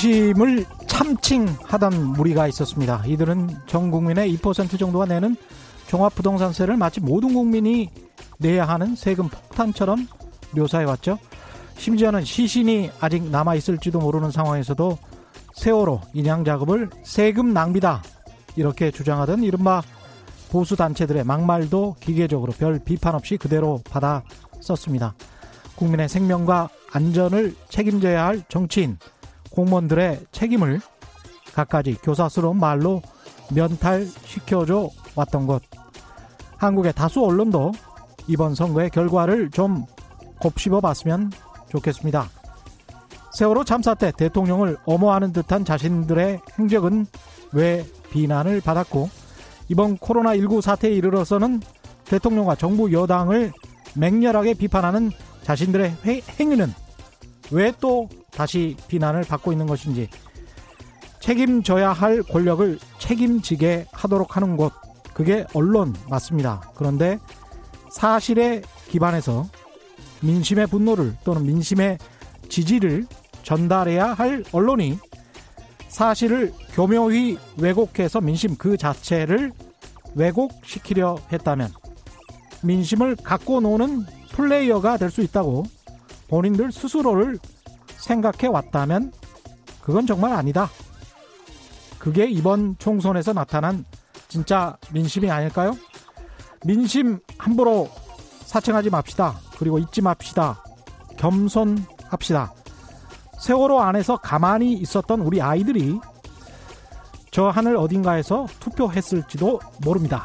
민심을 참칭하던 무리가 있었습니다. 이들은 전 국민의 2% 정도가 내는 종합부동산세를 마치 모든 국민이 내야 하는 세금 폭탄처럼 묘사해왔죠. 심지어는 시신이 아직 남아있을지도 모르는 상황에서도 세월호 인양 작업을 세금 낭비다 이렇게 주장하던 이른바 보수 단체들의 막말도 기계적으로 별 비판 없이 그대로 받아 썼습니다. 국민의 생명과 안전을 책임져야 할 정치인, 공무원들의 책임을 갖가지 교사스러운 말로 면탈시켜줘 왔던 것. 한국의 다수 언론도 이번 선거의 결과를 좀 곱씹어 봤으면 좋겠습니다. 세월호 참사 때 대통령을 엄호하는 듯한 자신들의 행적은 왜 비난을 받았고 이번 코로나19 사태에 이르러서는 대통령과 정부 여당을 맹렬하게 비판하는 자신들의 행위는 왜 또 다시 비난을 받고 있는 것인지 책임져야 할 권력을 책임지게 하도록 하는 곳 그게 언론 맞습니다. 그런데 사실에 기반해서 민심의 분노를 또는 민심의 지지를 전달해야 할 언론이 사실을 교묘히 왜곡해서 민심 그 자체를 왜곡시키려 했다면 민심을 갖고 노는 플레이어가 될 수 있다고 본인들 스스로를 생각해 왔다면 그건 정말 아니다. 그게 이번 총선에서 나타난 진짜 민심이 아닐까요? 민심 함부로 사칭하지 맙시다. 그리고 잊지 맙시다. 겸손합시다. 세월호 안에서 가만히 있었던 우리 아이들이 저 하늘 어딘가에서 투표했을지도 모릅니다.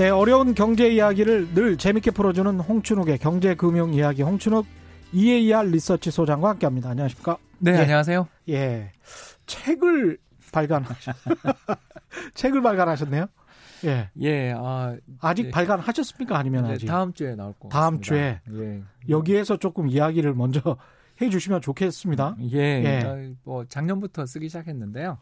네, 어려운 경제 이야기를 늘 재밌게 풀어주는 홍춘욱의 경제금융 이야기 홍춘욱 EAR 리서치 소장과 함께합니다. 안녕하십니까? 네, 예. 안녕하세요. 예, 책을 발간하셨 책을 발간하셨네요. 예. 예, 아, 아직 예. 발간하셨습니까? 아니면 네, 아직? 다음 주에 나올 것 다음. 주에. 예. 여기에서 조금 이야기를 먼저 해 주시면 좋겠습니다. 예. 예. 뭐 작년부터 쓰기 시작했는데요.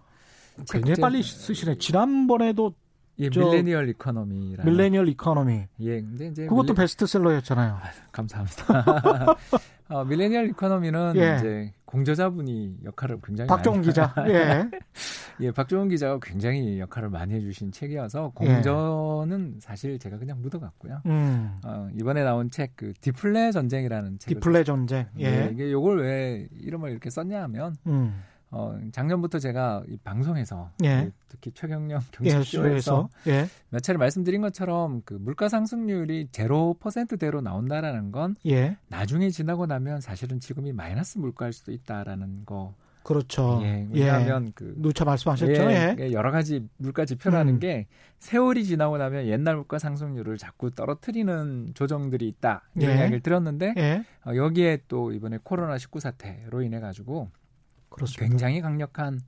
굉장히 빨리 쓰시네. 지난번에도 예, Millennial Economy라. Millennial Economy. 예, 근데 이제 그것도 밀레... 베스트셀러였잖아요. 아, 감사합니다. 어, Millennial Economy는 예. 이제 공저자분이 역할을 굉장히 박종훈 기자. 예. 예, 박종훈 기자가 굉장히 역할을 많이 해주신 책이어서 공저는 예. 사실 제가 그냥 묻어갔고요. 음. 어, 이번에 나온 책 그 디플레 전쟁이라는 책. 디플레 전쟁. 예. 예. 이게 요걸 왜 이름을 이렇게 썼냐 하면 음. 어, 작년부터 제가 이 방송에서 예. 그 특히 최경영 경제쇼에서 예, 몇 차례 말씀드린 것처럼 그 물가 상승률이 제로 퍼센트대로 나온다라는 건 예. 나중에 지나고 나면 사실은 지금이 마이너스 물가일 수도 있다라는 거. 그렇죠. 예, 왜냐하면 그 누차 말씀하셨죠. 예, 예. 여러 가지 물가 지표라는 음. 게 세월이 지나고 나면 옛날 물가 상승률을 자꾸 떨어뜨리는 조정들이 있다 이런 예. 이야기를 들었는데 예. 어, 여기에 또 이번에 코로나 19 사태로 인해 가지고 그렇습니다. 굉장히 강력한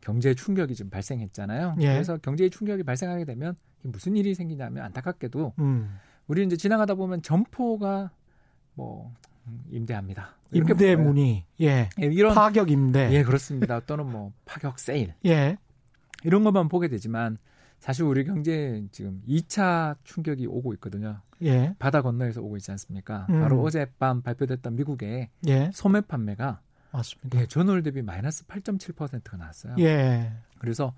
경제 충격이 지금 발생했잖아요. 예. 그래서 경제 충격이 발생하게 되면 무슨 일이 생기냐면 안타깝게도 음. 우리 이제 지나가다 보면 점포가 뭐 임대합니다. 임대문이 예. 예. 이런 파격 임대 예 그렇습니다. 또는 뭐 파격 세일 예 이런 것만 보게 되지만 사실 우리 경제 지금 2차 충격이 오고 있거든요. 예. 바다 건너에서 오고 있지 않습니까? 음. 바로 어젯밤 발표됐던 미국의 예. 소매 판매가 맞습니다. 예, 전월 대비 마이너스 8.7%가 나왔어요. 예. 그래서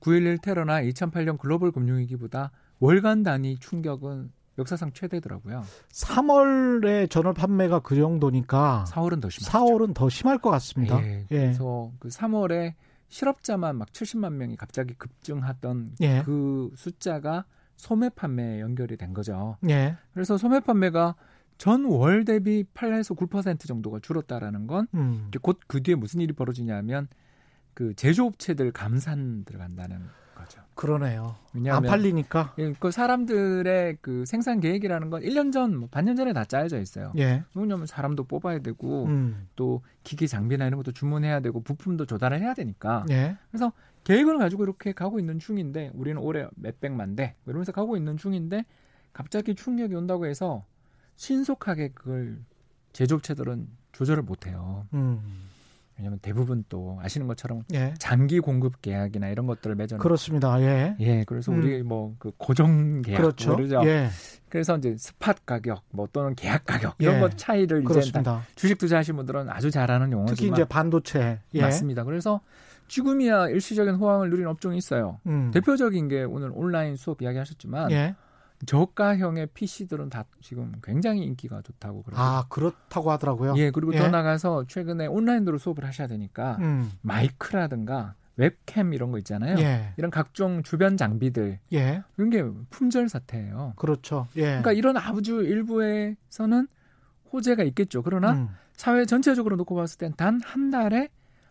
9.11 테러나 2008년 글로벌 금융위기보다 월간 단위 충격은 역사상 최대더라고요. 3월에 전월 판매가 그 정도니까 4월은 더 심하죠. 4월은 더 심할 것 같습니다. 예, 예. 그래서 그 3월에 실업자만 막 70만 명이 갑자기 급증하던 예. 그 숫자가 소매 판매에 연결이 된 거죠. 예. 그래서 소매 판매가 전월 대비 8에서 9% 정도가 줄었다라는 건 음. 곧그 뒤에 무슨 일이 벌어지냐면 그 제조업체들 감산 들어간다는. 거죠. 그러네요. 왜냐하면, 안 팔리니까. 예, 그 사람들의 그 생산 계획이라는 건 1년 전, 뭐 반년 전에 다 짜여져 있어요. 예. 왜냐하면 사람도 뽑아야 되고 음. 또 기기 장비나 이런 것도 주문해야 되고 부품도 조달을 해야 되니까. 예. 그래서 계획을 가지고 이렇게 가고 있는 중인데 우리는 올해 몇 백만 대뭐 이러면서 가고 있는 중인데 갑자기 충격이 온다고 해서 신속하게 그걸 제조업체들은 조절을 못 해요. 음. 왜냐하면 대부분 또 아시는 것처럼 예. 장기 공급 계약이나 이런 것들을 맺어 그렇습니다. 예. 예. 그래서 음. 우리 뭐 그 고정 계약 그렇죠. 뭐 그러죠. 예. 그래서 이제 스팟 가격 뭐 또는 계약 가격 이런 예. 것 차이를. 이제 주식 투자하시는 분들은 아주 잘 아는 용어지만 특히 이제 반도체 예. 맞습니다. 그래서 지금이야 일시적인 호황을 누린 업종이 있어요. 음. 대표적인 게 오늘 온라인 수업 이야기하셨지만 예. 저가형의 PC들은 다 지금 굉장히 인기가 좋다고 그러고 아 그렇다고 하더라고요. 예 그리고 예. 더 나가서 최근에 온라인으로 수업을 하셔야 되니까 음. 마이크라든가 웹캠 이런 거 있잖아요. 예. 이런 각종 주변 장비들 예. 이런 게 품절 사태예요. 그렇죠. 예. 그러니까 이런 아주 일부에서는 호재가 있겠죠. 그러나 음. 사회 전체적으로 놓고 봤을 땐 단 한 달에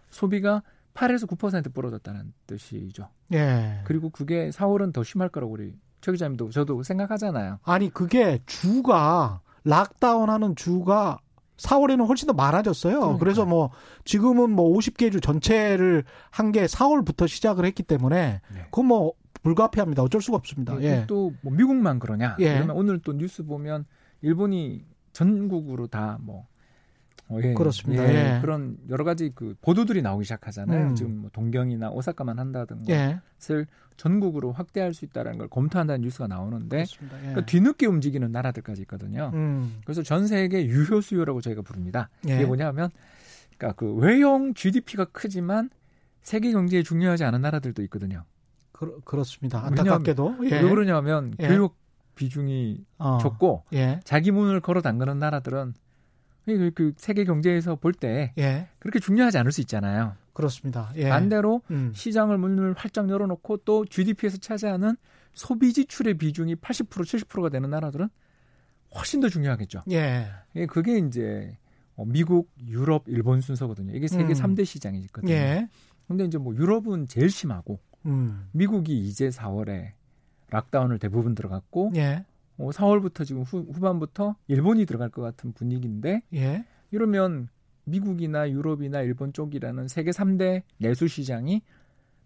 소비가 8에서 9% 부러졌다는 뜻이죠. 예. 그리고 그게 4월은 더 심할 거라고 우리 최 기자님도 저도 생각하잖아요. 아니 그게 주가 락다운하는 주가 4월에는 훨씬 더 많아졌어요. 그러니까요. 그래서 뭐 지금은 뭐 50개 주 전체를 한 게 4월부터 시작을 했기 때문에 네. 그건 뭐 불가피합니다. 어쩔 수가 없습니다. 네, 예. 또 뭐 미국만 그러냐? 예. 그러면 오늘 또 뉴스 보면 일본이 전국으로 다뭐 어, 예, 그렇습니다. 예, 예. 그런 여러 가지 그 보도들이 나오기 시작하잖아요. 음. 지금 뭐 동경이나 오사카만 한다든가 예. 것을 전국으로 확대할 수 있다는 걸 검토한다는 뉴스가 나오는데 예. 그러니까 뒤늦게 움직이는 나라들까지 있거든요. 음. 그래서 전 세계 유효 수요라고 저희가 부릅니다. 이게 예. 뭐냐면 그러니까 그 외형 GDP가 크지만 세계 경제에 중요하지 않은 나라들도 있거든요. 그, 렇습니다 안타깝게도 왜 그러냐면 교육 비중이 어. 적고 자기 문을 걸어 담그는 나라들은 그, 그 세계 경제에서 볼때 예. 그렇게 중요하지 않을 수 있잖아요. 그렇습니다. 예. 반대로 음. 시장을 문을 활짝 열어놓고 또 GDP에서 차지하는 소비 지출의 비중이 80% 70%가 되는 나라들은 훨씬 더 중요하겠죠. 예. 예 그게 이제 어, 미국, 유럽, 일본 순서거든요. 이게 세계 음. 3대 시장이거든요. 예. 근데 이제 뭐 유럽은 제일 심하고 음. 미국이 이제 4월에 락다운을 대부분 들어갔고 예. 어, 4월부터 지금 후, 후반부터 일본이 들어갈 것 같은 분위기인데 예. 이러면 미국이나 유럽이나 일본 쪽이라는 세계 3대 내수 시장이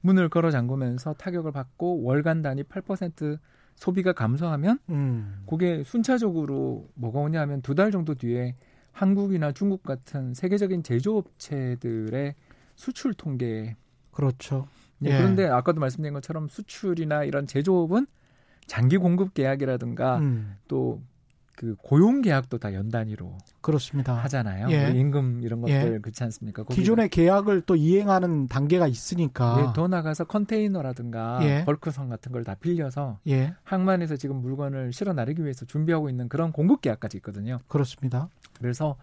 문을 걸어 잠그면서 타격을 받고 월간 단위 8% 소비가 감소하면 음. 그게 순차적으로 뭐가 오냐 하면 두 달 정도 뒤에 한국이나 중국 같은 세계적인 제조업체들의 수출 통계 그렇죠. 네, 예. 그런데 아까도 말씀드린 것처럼 수출이나 이런 제조업은 장기 공급 계약이라든가 음. 또그 고용 계약도 다 연 단위로 그렇습니다. 하잖아요. 예. 뭐 임금 이런 것들 예. 그렇지 않습니까? 기존의 계약을 또 이행하는 단계가 있으니까 예, 더 나가서 컨테이너라든가 예. 벌크선 같은 걸 다 빌려서 예. 항만에서 지금 물건을 실어 나르기 위해서 준비하고 있는 그런 공급 계약까지 있거든요. 그렇습니다. 그래서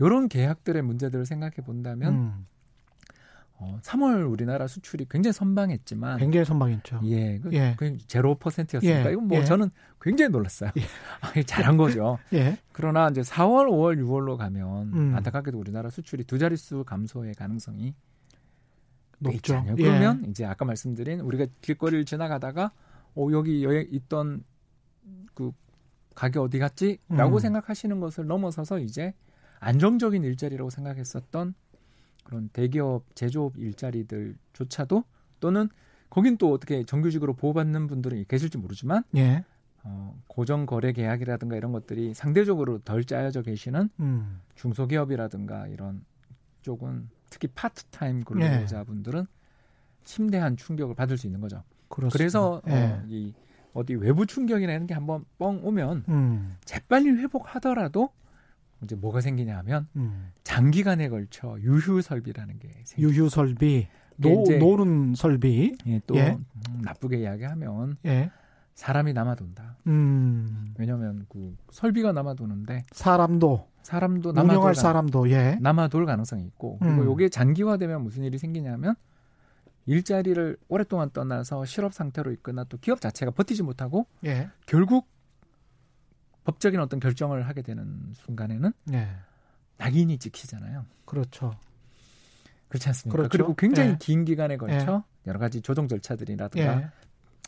이런 계약들의 문제들을 생각해 본다면 음. 어, 3월 우리나라 수출이 굉장히 선방했지만 굉장히 선방했죠. 예, 그, 예. 그 제로 퍼센트였으니까 예. 이건 뭐 예. 저는 굉장히 놀랐어요. 예. 아, 잘한 거죠. 예. 그러나 이제 4월, 5월, 6월로 가면 음. 안타깝게도 우리나라 수출이 두 자릿수 감소의 가능성이 높죠. 예. 그러면 이제 아까 말씀드린 우리가 길거리를 지나가다가 어 여기 여행 있던 그 가게 어디 갔지?라고 음. 생각하시는 것을 넘어서서 이제 안정적인 일자리라고 생각했었던 그런 대기업 제조업 일자리들조차도 또는 거긴 또 어떻게 정규직으로 보호받는 분들은 계실지 모르지만 예. 어, 고정 거래 계약이라든가 이런 것들이 상대적으로 덜 짜여져 계시는 음. 중소기업이라든가 이런 쪽은 특히 파트타임 근로자분들은 예. 심대한 충격을 받을 수 있는 거죠. 그렇습니다. 그래서 예. 어, 이 어디 외부 충격이나 이런 게 한번 뻥 오면 음. 재빨리 회복하더라도 이제 뭐가 생기냐 하면 음. 장기간에 걸쳐 유휴 설비라는 게 생겨요. 유휴 설비, 노, 노는 설비. 예, 또 예. 음, 나쁘게 이야기하면 예. 사람이 남아돈다. 음. 왜냐하면 그 설비가 남아도는데 사람도 사람도 운영할 사람도 예. 남아돌 가능성이 있고 그리고 음. 이게 장기화되면 무슨 일이 생기냐면 일자리를 오랫동안 떠나서 실업 상태로 있거나 또 기업 자체가 버티지 못하고 예. 결국 법적인 어떤 결정을 하게 되는 순간에는 네. 낙인이 찍히잖아요. 그렇죠. 그렇지 않습니까? 그렇죠. 그리고 굉장히 네. 긴 기간에 걸쳐 네. 여러 가지 조정 절차들이라든가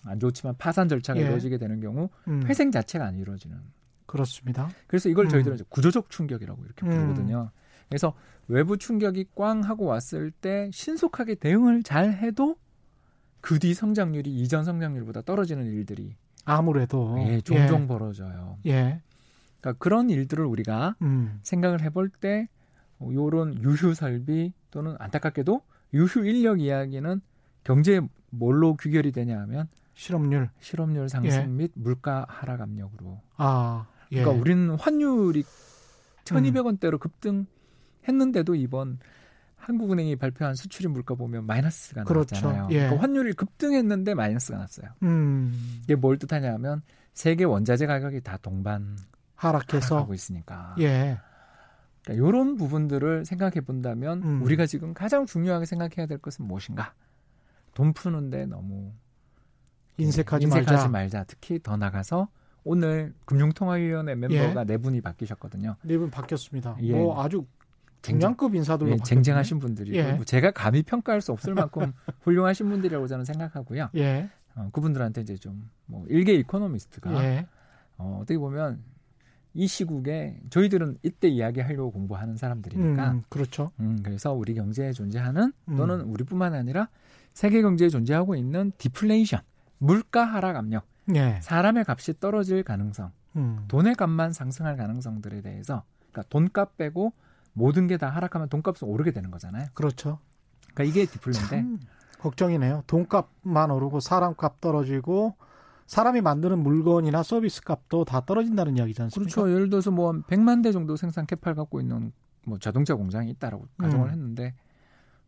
안 좋지만 파산 절차가 예. 이루어지게 되는 경우 음. 회생 자체가 안 이루어지는 그렇습니다. 그래서 이걸 저희들은 음. 구조적 충격이라고 이렇게 부르거든요. 음. 그래서 외부 충격이 꽝 하고 왔을 때 신속하게 대응을 잘 해도 그 뒤 성장률이 이전 성장률보다 떨어지는 일들이 아무래도 예, 종종 예. 벌어져요. 예. 그러니까 그런 일들을 우리가 음. 생각을 해볼 때 요런 유휴 설비 또는 안타깝게도 유휴 인력 이야기는 경제에 뭘로 규결이 되냐 하면 실업률 실업률 상승 예. 및 물가 하락 압력으로. 아. 예. 그러니까 우리는 환율이 1,200원대로 급등했는데도 이번 한국은행이 발표한 수출입 물가 보면 마이너스가 그렇죠. 나왔잖아요. 예. 그러니까 환율이 급등했는데 마이너스가 났어요. 음. 이게 뭘 뜻하냐면 세계 원자재 가격이 다 동반 하락해서 하고 있으니까. 예. 그러니까 이런 부분들을 생각해 본다면 음. 우리가 지금 가장 중요하게 생각해야 될 것은 무엇인가? 돈 푸는데 너무 인색하지, 인색하지 말자. 말자. 특히 더 나가서 오늘 금융통화위원회 멤버가 예. 네 분이 바뀌셨거든요. 네 분 바뀌었습니다. 예. 뭐 아주 중량급 인사들로 예, 쟁쟁하신 분들이 예. 뭐 제가 감히 평가할 수 없을 만큼 훌륭하신 분들이라고 저는 생각하고요. 예. 어, 그분들한테 이제 좀뭐 일개 이코노미스트가 예. 어, 어떻게 보면 이 시국에 저희들은 이때 이야기하려고 공부하는 사람들이니까 음, 그렇죠. 음, 그래서 우리 경제에 존재하는 음. 또는 우리뿐만 아니라 세계 경제에 존재하고 있는 디플레이션, 물가 하락 압력, 예. 사람의 값이 떨어질 가능성, 음. 돈의 값만 상승할 가능성들에 대해서 그러니까 돈값 빼고 모든 게 다 하락하면 돈값은 오르게 되는 거잖아요. 그렇죠. 그러니까 이게 디플레인데 걱정이네요. 돈값만 오르고 사람값 떨어지고 사람이 만드는 물건이나 서비스 값도 다 떨어진다는 이야기지 않습니까? 그렇죠. 예를 들어서 뭐 100만 대 정도 생산 캐파를 갖고 있는 뭐 자동차 공장이 있다라고 가정을 음. 했는데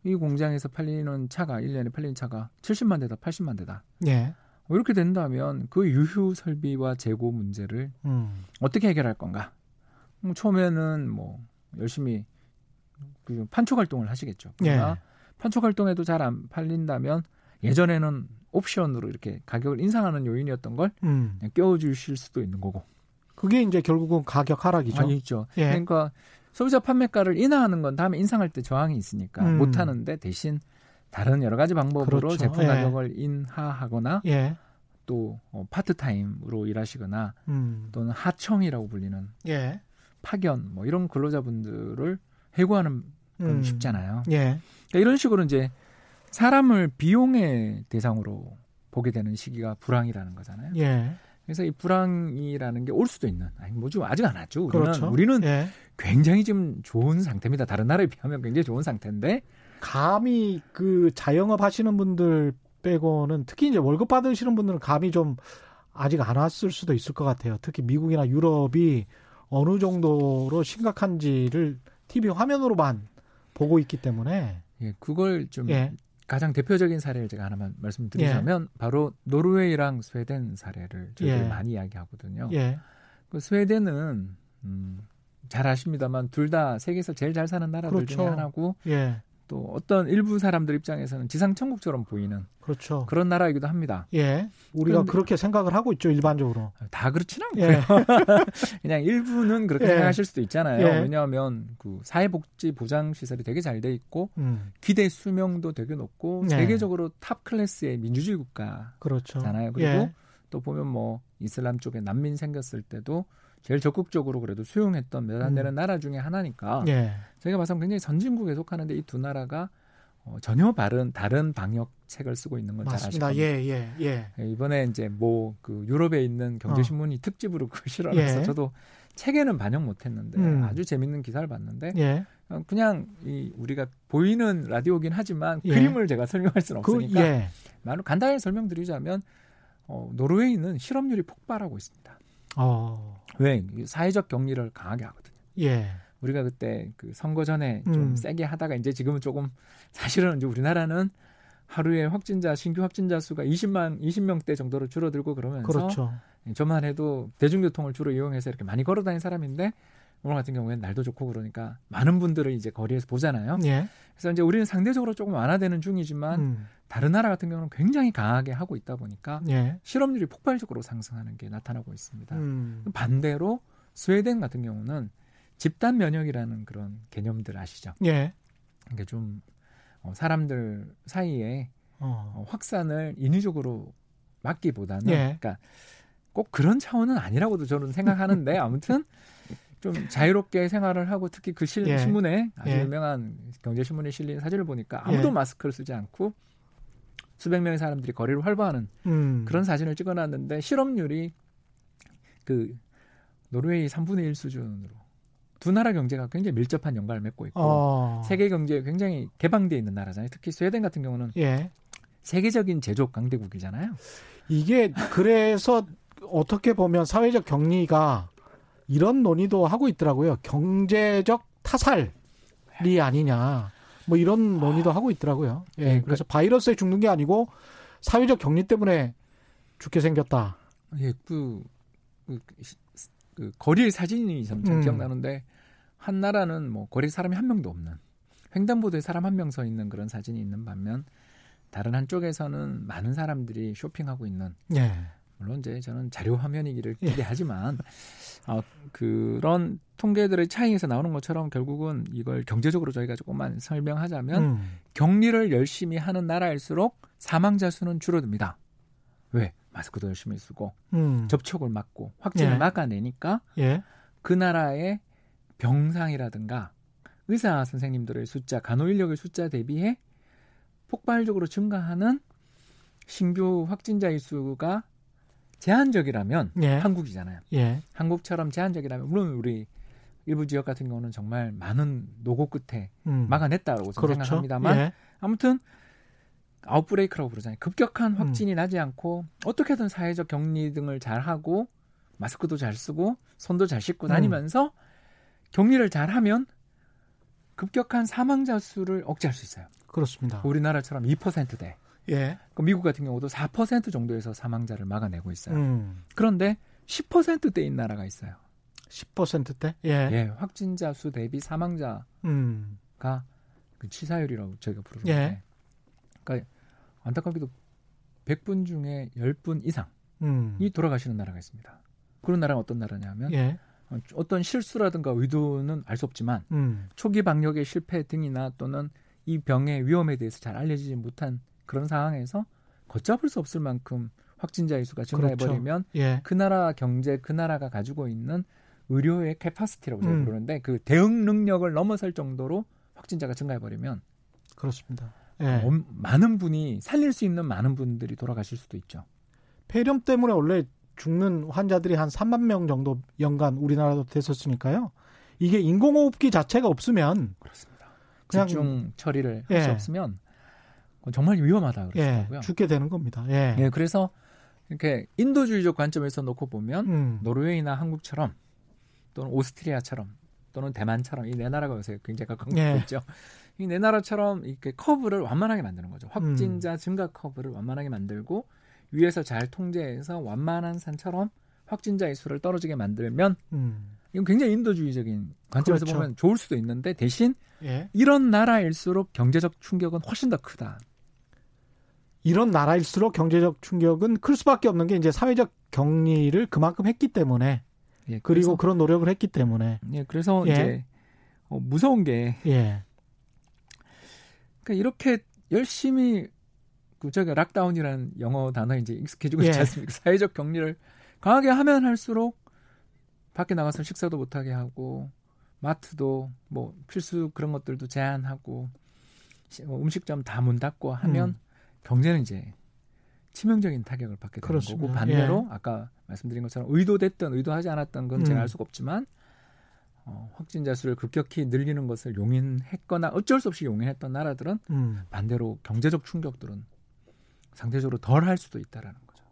이 공장에서 팔리는 차가 1년에 팔리는 차가 70만 대다 80만 대다. 예. 뭐 이렇게 된다면 그 유휴 설비와 재고 문제를 음. 어떻게 해결할 건가? 뭐 처음에는 뭐 열심히 그 판촉 활동을 하시겠죠. 그러나 예. 판촉 활동에도 잘 안 팔린다면 예전에는 옵션으로 이렇게 가격을 인상하는 요인이었던 걸 음. 껴주실 수도 있는 거고. 그게 이제 결국은 가격 하락이죠. 아니죠. 예. 그러니까 소비자 판매가를 인하하는 건 다음에 인상할 때 저항이 있으니까 음. 못 하는데 대신 다른 여러 가지 방법으로 그렇죠. 제품 예. 가격을 인하하거나 예. 또 어, 파트타임으로 일하시거나 음. 또는 하청이라고 불리는 예. 파견 뭐 이런 근로자분들을 해고하는 건 음. 쉽잖아요. 예. 그러니까 이런 식으로 이제 사람을 비용의 대상으로 보게 되는 시기가 불황이라는 거잖아요. 예. 그래서 이 불황이라는 게 올 수도 있는 아니 뭐죠 아직 안 왔죠. 우리는 그렇죠. 우리는 예. 굉장히 지금 좋은 상태입니다. 다른 나라에 비하면 굉장히 좋은 상태인데 감히 그 자영업 하시는 분들 빼고는 특히 이제 월급 받으시는 분들은 감이 좀 아직 안 왔을 수도 있을 것 같아요. 특히 미국이나 유럽이 어느 정도로 심각한지를 TV 화면으로만 보고 있기 때문에 예, 그걸 좀 예. 가장 대표적인 사례를 제가 하나만 말씀드리자면 예. 바로 노르웨이랑 스웨덴 사례를 저희들이 예. 많이 이야기하거든요. 예. 그 스웨덴은 음, 잘 아십니다만 둘 다 세계에서 제일 잘 사는 나라들 그렇죠. 중에 하나고 예. 또 어떤 일부 사람들 입장에서는 지상 천국처럼 보이는 그렇죠. 그런 나라이기도 합니다. 예. 우리가 그렇게 생각을 하고 있죠, 일반적으로. 다 그렇지는 않고요. 예. 그냥 일부는 그렇게 예. 생각하실 수도 있잖아요. 예. 왜냐하면 그 사회복지 보장 시설이 되게 잘 돼 있고 음. 기대 수명도 되게 높고 예. 세계적으로 top class의 민주주의 국가잖아요. 그렇죠. 그리고 예. 또 보면 뭐 이슬람 쪽에 난민 생겼을 때도 제일 적극적으로 그래도 수용했던 몇안 되는 음. 나라 중에 하나니까 예. 저희가 봐서 굉장히 선진국에 속하는데 이 두 나라가 어, 전혀 다른 다른 방역책을 쓰고 있는 건잘 겁니다. 예, 예, 예. 예 이번에 이제 뭐 그 유럽에 있는 경제신문이 어. 특집으로 그걸 실어서 예. 저도 책에는 반영 못했는데 음. 아주 재밌는 기사를 봤는데 예. 어, 그냥 이 우리가 보이는 라디오긴 하지만 예. 그림을 제가 설명할 수는 그, 없으니까 그, 예. 말로 간단히 설명드리자면 어, 노르웨이는 실업률이 폭발하고 있습니다. 어. 왜 사회적 격리를 강하게 하거든요. 예. 우리가 그때 그 선거 전에 좀 음. 세게 하다가 이제 지금은 조금 사실은 이제 우리나라는 하루에 확진자 신규 확진자 수가 20만 20명대 정도로 줄어들고 그러면서 그렇죠. 저만 해도 대중교통을 주로 이용해서 이렇게 많이 걸어 다니는 사람인데 오늘 같은 경우에는 날도 좋고 그러니까 많은 분들을 이제 거리에서 보잖아요. 예. 그래서 이제 우리는 상대적으로 조금 완화되는 중이지만 음. 다른 나라 같은 경우는 굉장히 강하게 하고 있다 보니까 예. 실업률이 폭발적으로 상승하는 게 나타나고 있습니다. 음. 반대로 스웨덴 같은 경우는 집단 면역이라는 그런 개념들 아시죠? 예. 그러니까 좀 어, 사람들 사이에 어. 어, 확산을 인위적으로 막기보다는 예. 그러니까 꼭 그런 차원은 아니라고도 저는 생각하는데 아무튼 좀 자유롭게 생활을 하고 특히 그 실, 예. 신문에 아주 예. 유명한 경제신문에 실린 사진을 보니까 아무도 예. 마스크를 쓰지 않고 수백 명의 사람들이 거리를 활보하는 음. 그런 사진을 찍어놨는데 실업률이 그 노르웨이 3분의 1 수준으로 두 나라 경제가 굉장히 밀접한 연관을 맺고 있고 어. 세계 경제에 굉장히 개방되어 있는 나라잖아요. 특히 스웨덴 같은 경우는 예. 세계적인 제조업 강대국이잖아요. 이게 그래서 어떻게 보면 사회적 격리가 이런 논의도 하고 있더라고요. 경제적 타살이 아니냐. 뭐 이런 논의도 하고 있더라고요. 예. 네, 그래서 바이러스에 죽는 게 아니고 사회적 격리 때문에 죽게 생겼다. 예, 그, 그, 그 거리의 사진이 참 음. 기억나는데 한 나라는 뭐 거리 사람이 한 명도 없는 횡단보도에 사람 한 명 서 있는 그런 사진이 있는 반면 다른 한쪽에서는 많은 사람들이 쇼핑하고 있는 예. 물론 이제 저는 자료 화면이기를 예. 기대하지만 어, 그런 통계들의 차이에서 나오는 것처럼 결국은 이걸 경제적으로 저희가 조금만 설명하자면 음. 격리를 열심히 하는 나라일수록 사망자 수는 줄어듭니다. 왜? 마스크도 열심히 쓰고 음. 접촉을 막고 확진을 예. 막아내니까 예. 그 나라의 병상이라든가 의사 선생님들의 숫자, 간호 인력의 숫자 대비해 폭발적으로 증가하는 신규 확진자의 수가 제한적이라면 예. 한국이잖아요. 예. 한국처럼 제한적이라면 물론 우리 일부 지역 같은 경우는 정말 많은 노고 끝에 음. 막아냈다고 그렇죠. 생각합니다만 예. 아무튼 아웃브레이크라고 부르잖아요. 급격한 음. 확진이 음. 나지 않고 어떻게든 사회적 격리 등을 잘 하고 마스크도 잘 쓰고 손도 잘 씻고 음. 다니면서 음. 격리를 잘 하면 급격한 사망자 수를 억제할 수 있어요. 그렇습니다. 우리나라처럼 2%대. 예. 그 미국 같은 경우도 4% 정도에서 사망자를 막아내고 있어요. 음. 그런데 10%대인 나라가 있어요. 10%대? 예. 예. 확진자 수 대비 사망자가 음. 그 치사율이라고 저희가 부르는데. 예. 그러니까 안타깝게도 100분 중에 10분 이상이 음. 돌아가시는 나라가 있습니다. 그런 나라가 어떤 나라냐면 예. 어떤 실수라든가 의도는 알 수 없지만 음. 초기 방역의 실패 등이나 또는 이 병의 위험에 대해서 잘 알려지지 못한 그런 상황에서 걷잡을 수 없을 만큼 확진자의 수가 증가해버리면 그렇죠. 예. 그 나라 경제, 그 나라가 가지고 있는 의료의 캐파시티라고 음. 부르는데 그 대응 능력을 넘어설 정도로 확진자가 증가해버리면 그렇습니다. 예. 어, 많은 분이 살릴 수 있는 많은 분들이 돌아가실 수도 있죠. 폐렴 때문에 원래 죽는 환자들이 한 3만 명 정도 연간 우리나라도 됐었으니까요. 이게 인공호흡기 자체가 없으면 그렇습니다. 그냥 집중 처리를 할수 예. 없으면 정말 위험하다 그러더라고요. 예, 죽게 되는 겁니다. 예. 예. 그래서 이렇게 인도주의적 관점에서 놓고 보면 음. 노르웨이나 한국처럼 또는 오스트리아처럼 또는 대만처럼 이 네 나라가 요새 굉장히 가까운 예. 있죠. 이 네 나라처럼 이렇게 커브를 완만하게 만드는 거죠. 확진자 음. 증가 커브를 완만하게 만들고 위에서 잘 통제해서 완만한 산처럼 확진자의 수를 떨어지게 만들면 음. 이건 굉장히 인도주의적인 관점에서 그렇죠. 보면 좋을 수도 있는데 대신 예. 이런 나라일수록 경제적 충격은 훨씬 더 크다. 이런 나라일수록 경제적 충격은 클 수밖에 없는 게 이제 사회적 격리를 그만큼 했기 때문에 예, 그리고 그런 노력을 했기 때문에 예, 그래서 예. 이제 어, 무서운 게 예. 그러니까 이렇게 열심히 그 저가 락다운이라는 영어 단어 이제 익숙해지고 예. 있지 않습니까? 사회적 격리를 강하게 하면 할수록 밖에 나가서 식사도 못하게 하고 마트도 뭐 필수 그런 것들도 제한하고 뭐 음식점 다 문 닫고 하면 음. 경제는 이제 치명적인 타격을 받게 되는 그렇습니다. 거고 반대로 예. 아까 말씀드린 것처럼 의도됐던 의도하지 않았던 건 제가 음. 알 수가 없지만 어, 확진자 수를 급격히 늘리는 것을 용인했거나 어쩔 수 없이 용인했던 나라들은 음. 반대로 경제적 충격들은 상대적으로 덜 할 수도 있다라는 거죠.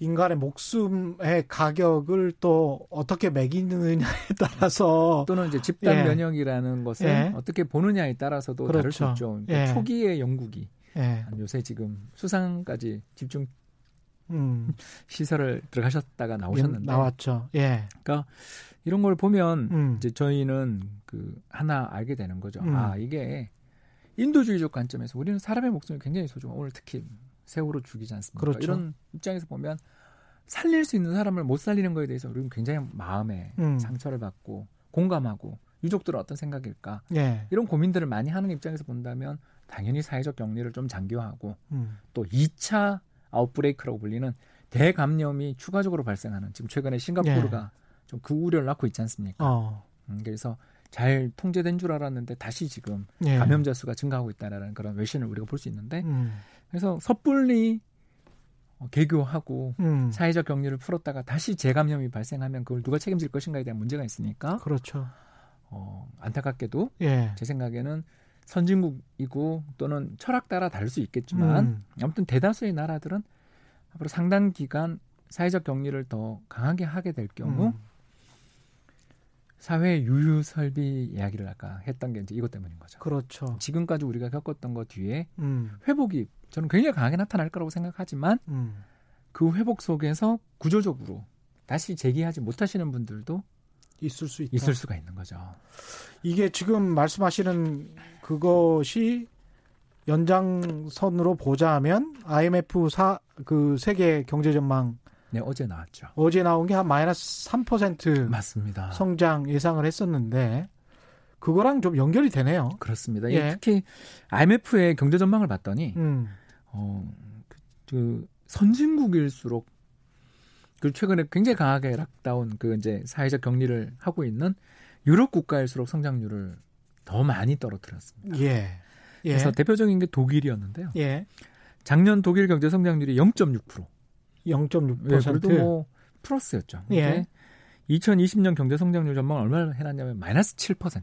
인간의 목숨의 가격을 또 어떻게 매기느냐에 따라서 또는 이제 집단 예. 면역이라는 것을 예. 어떻게 보느냐에 따라서도 그렇죠. 다를 수 있죠. 그러니까 예. 초기의 영국이 예. 요새 지금 수상까지 집중 음. 시설을 들어가셨다가 나오셨는데 나왔죠. 예. 그러니까 이런 걸 보면 음. 이제 저희는 그 하나 알게 되는 거죠. 음. 아 이게 인도주의적 관점에서 우리는 사람의 목숨이 굉장히 소중하 오늘 특히 세월호 죽이지 않습니까? 그렇죠. 이런 입장에서 보면 살릴 수 있는 사람을 못 살리는 거에 대해서 우리는 굉장히 마음에 음. 상처를 받고 공감하고 유족들은 어떤 생각일까 예. 이런 고민들을 많이 하는 입장에서 본다면 당연히 사회적 격리를 좀 장기화하고 음. 또 2차 아웃브레이크라고 불리는 대감염이 추가적으로 발생하는 지금 최근에 싱가포르가 예. 좀그 우려를 낳고 있지 않습니까? 어. 음, 그래서 잘 통제된 줄 알았는데 다시 지금 예. 감염자 수가 증가하고 있다라는 그런 외신을 우리가 볼 수 있는데 음. 그래서 섣불리 어, 개교하고 음. 사회적 격리를 풀었다가 다시 재감염이 발생하면 그걸 누가 책임질 것인가에 대한 문제가 있으니까 그렇죠. 어, 안타깝게도 예. 제 생각에는 선진국이고 또는 철학 따라 다를 수 있겠지만 음. 아무튼 대다수의 나라들은 앞으로 상당 기간 사회적 격리를 더 강하게 하게 될 경우 음. 사회 유휴 설비 이야기를 아까 했던 게 이제 이것 때문인 거죠. 그렇죠. 지금까지 우리가 겪었던 것 뒤에 음. 회복이 저는 굉장히 강하게 나타날 거라고 생각하지만 음. 그 회복 속에서 구조적으로 다시 재기하지 못하시는 분들도 있을 수 있다. 있을 수가 있는 거죠. 이게 지금 말씀하시는 그것이 연장선으로 보자면 IMF 사 그 세계 경제 전망 네, 어제 나왔죠. 어제 나온 게 한 마이너스 3% 맞습니다. 성장 예상을 했었는데 그거랑 좀 연결이 되네요. 그렇습니다. 예. 특히 IMF의 경제 전망을 봤더니 음. 어, 그, 그 선진국일수록 그 최근에 굉장히 강하게 락다운 그 이제 사회적 격리를 하고 있는 유럽 국가일수록 성장률을 더 많이 떨어뜨렸습니다. 예. 예. 그래서 대표적인 게 독일이었는데요. 예. 작년 독일 경제 성장률이 0.6%. 0.6%. 예, 그래도 뭐 플러스였죠. 예. 2020년 경제 성장률 전망 얼마를 해놨냐면 마이너스 7%.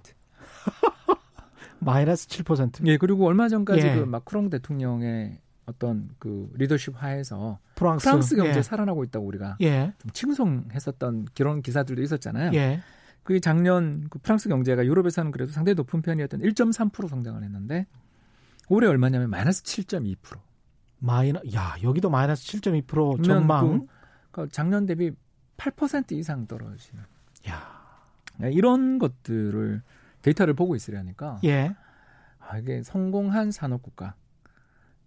마이너스 7%. 예, 그리고 얼마 전까지 예. 그 마크롱 대통령의 어떤 그 리더십 하에서 프랑스, 프랑스 경제 예. 살아나고 있다고 우리가 예. 좀 칭송했었던 그런 기사들도 있었잖아요. 예. 그 작년 그 프랑스 경제가 유럽에서는 그래도 상당히 높은 편이었던 1.3% 성장을 했는데 올해 얼마냐면 마이너스 7.2%. 마이너 야 여기도 마이너스 7.2% 전망. 그, 그 작년 대비 8% 이상 떨어지는. 야 네, 이런 것들을 데이터를 보고 있으려니까. 예. 아, 이게 성공한 산업 국가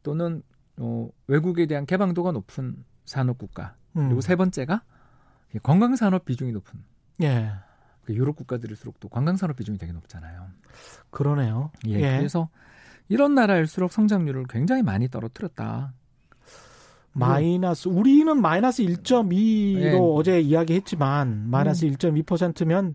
또는 어, 외국에 대한 개방도가 높은 산업 국가 음. 그리고 세 번째가 관광 산업 비중이 높은. 예. 그 유럽 국가들일수록 또 관광 산업 비중이 되게 높잖아요. 그러네요. 예. 예. 그래서 이런 나라일수록 성장률을 굉장히 많이 떨어뜨렸다. 마이너스 우리는 마이너스 1.2로 네. 어제 이야기했지만 마이너스 음. 1.2%면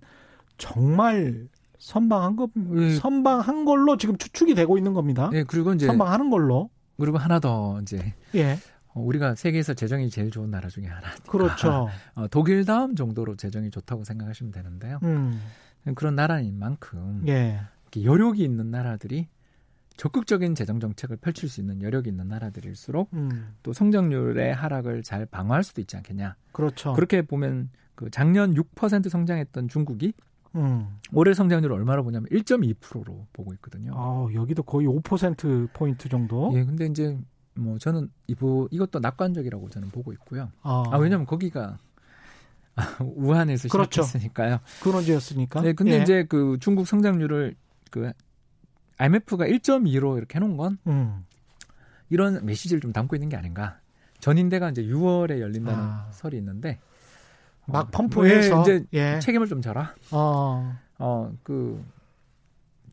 정말 선방한 거 네. 선방한 걸로 지금 추측이 되고 있는 겁니다. 네, 그리고 이제 선방하는 걸로. 그리고 하나 더 이제 예. 어, 우리가 세계에서 재정이 제일 좋은 나라 중에 하나. 그렇죠. 어, 독일 다음 정도로 재정이 좋다고 생각하시면 되는데요. 음. 그런 나라인 만큼 예. 여력이 있는 나라들이 적극적인 재정 정책을 펼칠 수 있는 여력이 있는 나라들일수록 음. 또 성장률의 하락을 잘 방어할 수도 있지 않겠냐. 그렇죠. 그렇게 보면 그 작년 6% 성장했던 중국이 음. 올해 성장률을 얼마로 보냐면 1.2%로 보고 있거든요. 아, 여기도 거의 5% 포인트 정도. 예, 근데 이제 뭐 저는 이부 이것도 낙관적이라고 저는 보고 있고요. 아, 아 왜냐면 거기가 우한에서 그렇죠. 시작했으니까요. 근원지였으니까. 네, 근데 예. 이제 그 중국 성장률을 그 IMF가 1.2로 이렇게 해놓은 건 음. 이런 메시지를 좀 담고 있는 게 아닌가. 전인대가 이제 6월에 열린다는 아. 설이 있는데 막 어, 펌프해서 이제 예. 책임을 좀 져라. 어, 어그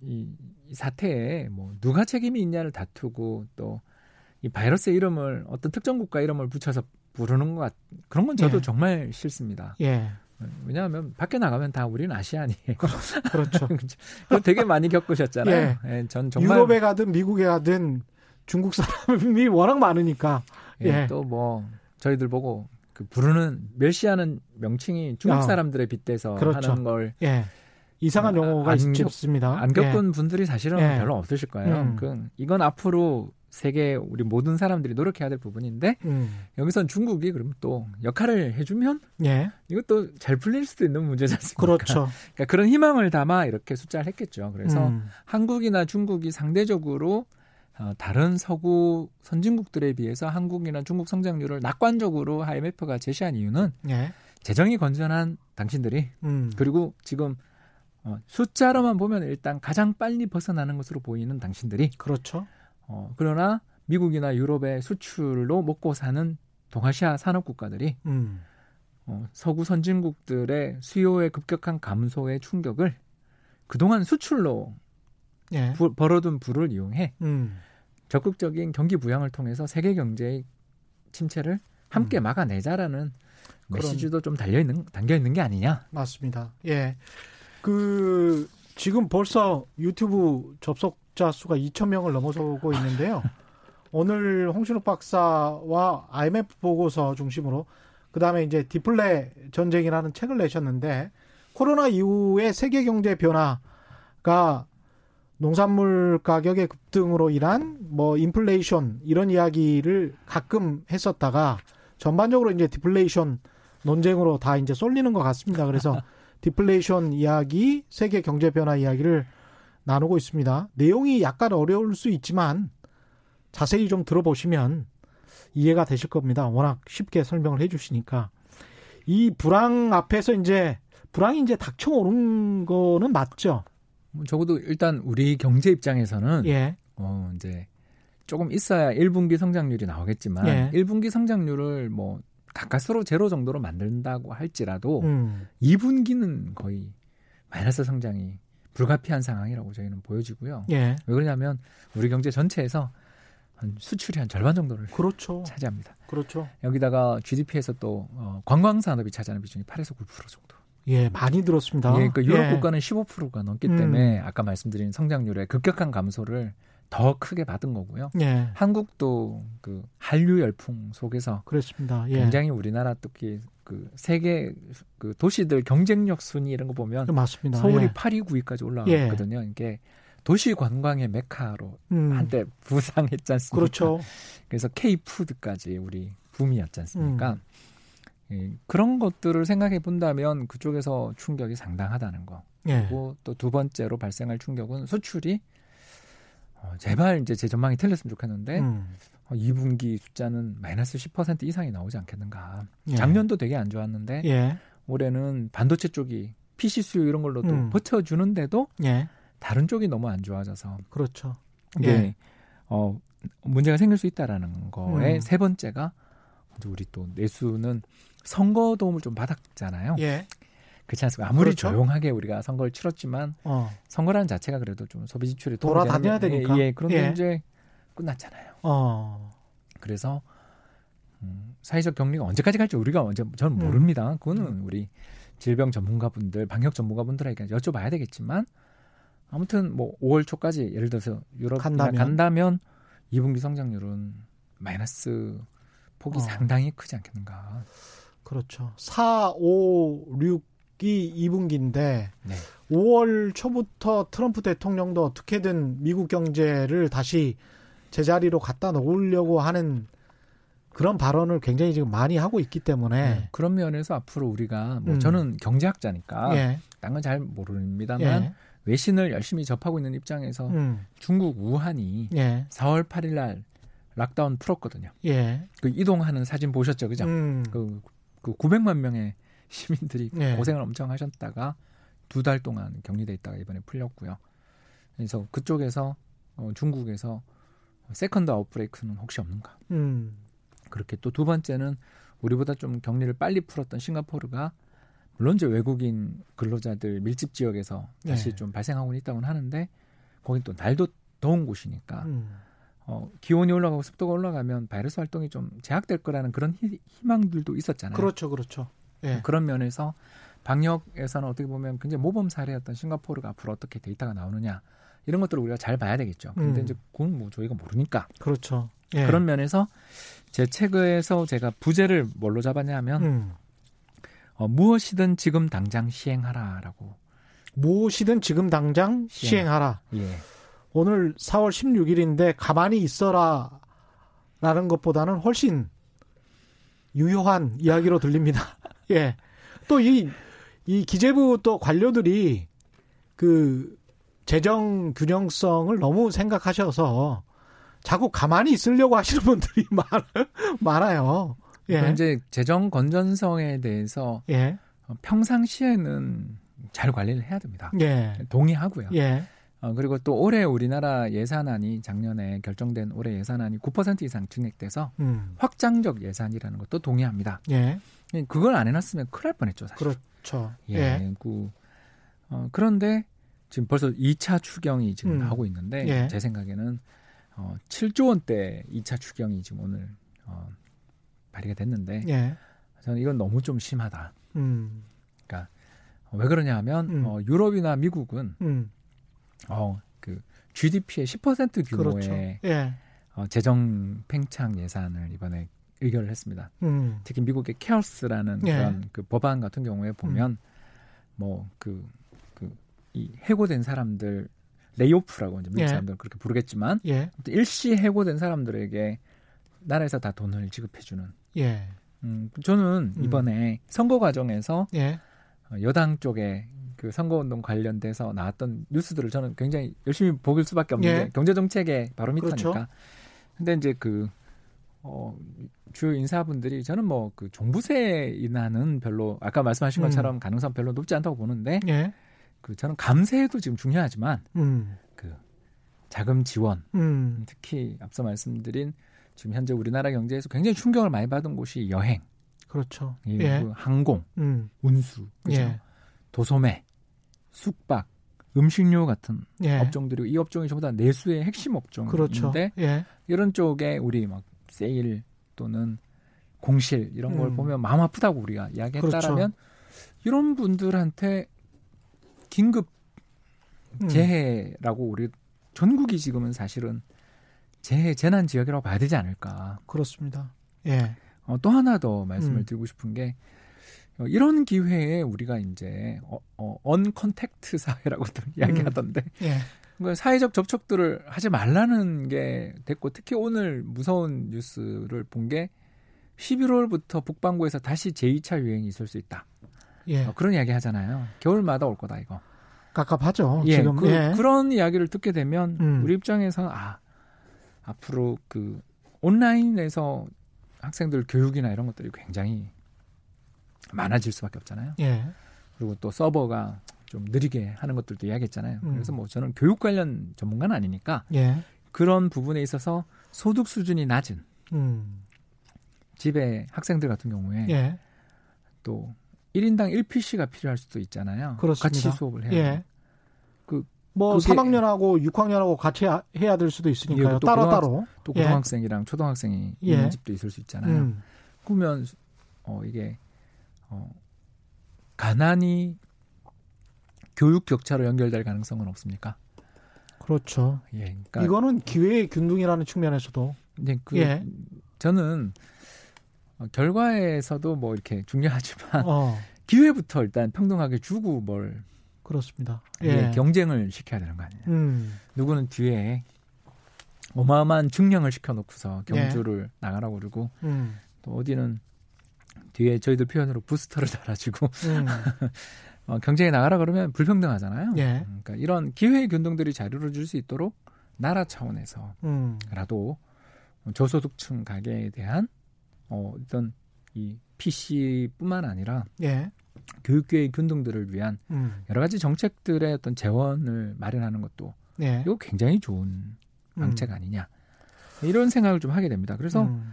이, 이 사태에 뭐 누가 책임이 있냐를 다투고 또 이 바이러스의 이름을 어떤 특정 국가 이름을 붙여서 부르는 것 같, 그런 건 저도 예. 정말 싫습니다. 예. 왜냐하면 밖에 나가면 다 우리는 아시안이에요. 그렇죠. 그렇죠. 되게 많이 겪으셨잖아요. 예. 예, 전 정말 유럽에 가든 미국에 가든 중국 사람이 워낙 많으니까. 예. 예. 또뭐 저희들 보고 그 부르는 멸시하는 명칭이 중국 아, 사람들의 빗대서 그렇죠. 하는 걸 예. 이상한 용어가 안, 있습니다. 안 겪은 예. 분들이 사실은 예. 별로 없으실 거예요. 음. 그 이건 앞으로 세계 우리 모든 사람들이 노력해야 될 부분인데 음. 여기선 중국이 그럼 또 역할을 해주면 예. 이것도 잘 풀릴 수도 있는 문제지 않습니까? 그렇죠. 그러니까 그런 희망을 담아 이렇게 숫자를 했겠죠. 그래서 음. 한국이나 중국이 상대적으로 어, 다른 서구 선진국들에 비해서 한국이나 중국 성장률을 낙관적으로 IMF가 제시한 이유는 예. 재정이 건전한 당신들이 음. 그리고 지금 어, 숫자로만 보면 일단 가장 빨리 벗어나는 것으로 보이는 당신들이 그렇죠. 어, 그러나 미국이나 유럽의 수출로 먹고 사는 동아시아 산업 국가들이 음. 어, 서구 선진국들의 수요의 급격한 감소의 충격을 그동안 수출로 예. 부, 벌어둔 부를 이용해 음. 적극적인 경기 부양을 통해서 세계 경제의 침체를 함께 음. 막아내자라는 메시지도 좀 달려 있는 담겨 있는 게 아니냐? 맞습니다. 예. 그 지금 벌써 유튜브 접속자 수가 2천 명을 넘어서고 있는데요. 오늘 홍신욱 박사와 IMF 보고서 중심으로 그 다음에 이제 디플레 전쟁이라는 책을 내셨는데 코로나 이후에 세계 경제 변화가 농산물 가격의 급등으로 인한 뭐 인플레이션 이런 이야기를 가끔 했었다가 전반적으로 이제 디플레이션 논쟁으로 다 이제 쏠리는 것 같습니다. 그래서 디플레이션 이야기, 세계 경제 변화 이야기를 나누고 있습니다. 내용이 약간 어려울 수 있지만 자세히 좀 들어보시면 이해가 되실 겁니다. 워낙 쉽게 설명을 해 주시니까. 이 불황 앞에서 이제 불황이 이제 닥쳐오는 거는 맞죠. 뭐 적어도 일단 우리 경제 입장에서는 예. 어 이제 조금 있어야 1분기 성장률이 나오겠지만 예. 1분기 성장률을 뭐 가까스로 제로 정도로 만든다고 할지라도 음. 2분기는 거의 마이너스 성장이 불가피한 상황이라고 저희는 보여지고요. 예. 왜 그러냐면 우리 경제 전체에서 한 수출이 한 절반 정도를 그렇죠. 차지합니다. 그렇죠. 여기다가 GDP에서 또 어, 관광 산업이 차지하는 비중이 8에서 9% 정도. 예, 많이 들었습니다. 예, 그러니까 유럽 예. 국가는 15%가 넘기 음. 때문에 아까 말씀드린 성장률의 급격한 감소를 더 크게 받은 거고요. 예. 한국도 그 한류 열풍 속에서 그렇습니다. 예. 굉장히 우리나라 특히 그 세계 그 도시들 경쟁력 순위 이런 거 보면 맞습니다. 서울이 예. 8위, 9위까지 올라갔거든요. 예. 이게 도시 관광의 메카로 음. 한때 부상했지 않습니까? 그렇죠. 그래서 K 푸드까지 우리 붐이었지 않습니까? 음. 예, 그런 것들을 생각해 본다면 그쪽에서 충격이 상당하다는 거. 예. 그리고 또 두 번째로 발생할 충격은 수출이 어, 제발 이제 제 전망이 틀렸으면 좋겠는데 음. 어, 2분기 숫자는 마이너스 10% 이상이 나오지 않겠는가. 예. 작년도 되게 안 좋았는데 예. 올해는 반도체 쪽이 PC 수요 이런 걸로도 음. 버텨주는데도 예. 다른 쪽이 너무 안 좋아져서 그렇죠. 이게 예. 어 문제가 생길 수 있다라는 거에 음. 세 번째가 우리 또 내수는 선거 도움을 좀 받았잖아요. 예. 그렇지 않습니까? 아무리 그렇죠? 조용하게 우리가 선거를 치렀지만 어. 선거라는 자체가 그래도 좀 소비 지출이 돌아다녀야 되니까. 예, 예. 그런데 예. 이제 끝났잖아요. 어. 그래서 음, 사회적 격리가 언제까지 갈지 우리가 언제 저는 음. 모릅니다. 그거는 음. 우리 질병 전문가분들, 방역 전문가분들에게 여쭤봐야 되겠지만 아무튼 뭐 5월 초까지 예를 들어서 유럽 간다면, 간다면 2분기 성장률은 마이너스 폭이 어. 상당히 크지 않겠는가. 그렇죠. 4, 5, 6이 2분기인데 네. 5월 초부터 트럼프 대통령도 어떻게든 미국 경제를 다시 제자리로 갖다 놓으려고 하는 그런 발언을 굉장히 지금 많이 하고 있기 때문에 네. 그런 면에서 앞으로 우리가 뭐 음. 저는 경제학자니까 예. 딴건 잘 모릅니다만 예. 외신을 열심히 접하고 있는 입장에서 음. 중국 우한이 예. 4월 8일 날 lockdown 풀었거든요. 예. 그 이동하는 사진 보셨죠, 그죠? 음. 그, 그 900만 명의 시민들이 예. 고생을 엄청 하셨다가 두 달 동안 격리돼 있다가 이번에 풀렸고요. 그래서 그쪽에서 어, 중국에서 second outbreak는 혹시 없는가? 음. 그렇게 또 두 번째는 우리보다 좀 격리를 빨리 풀었던 싱가포르가 물론 이제 외국인 근로자들 밀집 지역에서 다시 네. 좀 발생하고 있다고는 하는데 거긴 또 날도 더운 곳이니까 음. 어, 기온이 올라가고 습도가 올라가면 바이러스 활동이 좀 제약될 거라는 그런 희, 망들도 있었잖아요. 그렇죠, 그렇죠. 예. 그런 면에서 방역에서는 어떻게 보면 굉장히 모범 사례였던 싱가포르가 앞으로 어떻게 데이터가 나오느냐 이런 것들을 우리가 잘 봐야 되겠죠. 근데 음. 이제 그건 뭐 저희가 모르니까. 그렇죠. 예. 그런 면에서 제 책에서 제가 부제를 뭘로 잡았냐면 음. 어, 무엇이든 지금 당장 시행하라라고. 무엇이든 지금 당장 시행. 하라 예. 오늘 4월 16일인데 가만히 있어라 라는 것보다는 훨씬 유효한 이야기로 들립니다. 예. 또 이, 이 기재부 또 관료들이 그 재정 균형성을 너무 생각하셔서 자꾸 가만히 있으려고 하시는 분들이 많, 많아요. 예. 이제 재정 건전성에 대해서 예. 평상시에는 잘 관리를 해야 됩니다. 예. 동의하고요. 예. 어, 그리고 또 올해 우리나라 예산안이 작년에 결정된 올해 예산안이 9% 이상 증액돼서 음. 확장적 예산이라는 것도 동의합니다. 예. 그걸 안 해놨으면 큰일 날 뻔했죠, 사실. 그렇죠. 예. 예. 그, 어, 그런데 지금 벌써 2차 추경이 지금 음. 나오고 있는데 예. 제 생각에는 어, 7조 원대 2차 추경이 지금 오늘 어, 발의가 됐는데 예. 저는 이건 너무 좀 심하다. 음. 그러니까 왜 그러냐 하면 음. 어, 유럽이나 미국은 음. 어, 그 GDP의 10% 규모의 그렇죠. 예. 어, 재정 팽창 예산을 이번에 의결을 했습니다. 음. 특히 미국의 케어스라는 예. 그런 그 법안 같은 경우에 보면 음. 뭐그 그 이 해고된 사람들 레이오프라고 이제 미국 예. 사람들은 그렇게 부르겠지만 예. 일시 해고된 사람들에게 나라에서 다 돈을 지급해주는. 예. 음, 저는 음. 이번에 음. 선거 과정에서 예. 어, 여당 쪽에 그 선거운동 관련돼서 나왔던 뉴스들을 저는 굉장히 열심히 보길 수밖에 없는데 예. 경제 정책에 바로 밑하니까. 그렇죠. 근데 이제 그 어, 주요 인사분들이 저는 뭐 그 종부세 인하는 별로 아까 말씀하신 음. 것처럼 가능성 별로 높지 않다고 보는데 예. 그 저는 감세도 지금 중요하지만 음. 그 자금 지원 음. 특히 앞서 말씀드린 지금 현재 우리나라 경제에서 굉장히 충격을 많이 받은 곳이 여행 그렇죠 예. 그 항공 음. 운수 그죠 예. 도소매 숙박 음식료 같은 예. 업종들이 이 업종이 전부 다 내수의 핵심 업종인데 그렇죠. 예. 이런 쪽에 우리 막 세일 또는 공실 이런 걸 음. 보면 마음 아프다고 우리가 이야기했다라면 그렇죠. 이런 분들한테 긴급 음. 재해라고 우리 전국이 지금은 사실은 재해 재난 지역이라고 봐야 되지 않을까. 그렇습니다. 예. 어, 또 하나 더 말씀을 음. 드리고 싶은 게 어, 이런 기회에 우리가 이제 어, 어 언컨택트 이야기하던데 음. 예. 그 사회적 접촉들을 하지 말라는 게 됐고 특히 오늘 무서운 뉴스를 본 게 11월부터 북반구에서 다시 제2차 유행이 있을 수 있다. 예. 어, 그런 이야기 하잖아요. 겨울마다 올 거다 이거. 깝깝하죠. 예, 지금 그, 예. 런 이야기를 듣게 되면 음. 우리 입장에서는 아 앞으로 그 온라인에서 학생들 교육이나 이런 것들이 굉장히 많아질 수밖에 없잖아요. 예. 그리고 또 서버가 좀 느리게 하는 것들도 이야기했잖아요. 음. 그래서 뭐 저는 교육 관련 전문가는 아니니까 예. 그런 부분에 있어서 소득 수준이 낮은 음. 집에 학생들 같은 경우에 예. 또 1인당 1PC가 필요할 수도 있잖아요. 그렇습니다. 같이 수업을 해야 예. 그뭐 3학년하고 6학년하고 같이 해야 될 수도 있으니까요. 따로 고등학, 따로. 또 예. 고등학생이랑 예. 초등학생이 예. 있는 집도 있을 수 있잖아요. 음. 그러면 어 이게 어 가난이 교육 격차로 연결될 가능성은 없습니까? 그렇죠. 예. 그러니까 이거는 기회의 균등이라는 측면에서도 네, 그 예. 저는 어, 결과에서도 뭐 이렇게 중요하지만 어. 기회부터 일단 평등하게 주고 뭘 그렇습니다. 예. 경쟁을 시켜야 되는 거 아니에요. 음. 누구는 뒤에 어마어마한 증량을 시켜놓고서 경주를 예. 나가라고 그러고 음. 또 어디는 뒤에 저희들 표현으로 부스터를 달아주고 음. 어, 경쟁에 나가라 그러면 불평등하잖아요. 예. 그러니까 이런 기회의 균등들이 자료를 줄 수 있도록 나라 차원에서라도 음. 저소득층 가게에 대한 어, 어떤 이 PC뿐만 아니라 예. 교육계의 균등들을 위한 음. 여러 가지 정책들의 어떤 재원을 마련하는 것도 예. 이거 굉장히 좋은 방책 음. 아니냐 이런 생각을 좀 하게 됩니다. 그래서 음.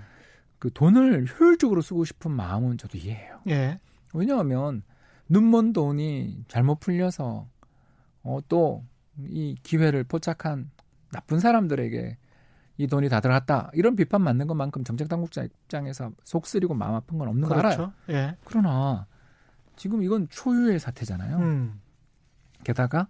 그 돈을 효율적으로 쓰고 싶은 마음은 저도 이해해요. 예. 왜냐하면 눈먼 돈이 잘못 풀려서 어, 또 이 기회를 포착한 나쁜 사람들에게 이 돈이 다 들어갔다 이런 비판 맞는 것만큼 정책 당국자 입장에서 속 쓰리고 마음 아픈 건 없는 그렇죠. 거 알아요. 예. 그러나 지금 이건 초유의 사태잖아요. 음. 게다가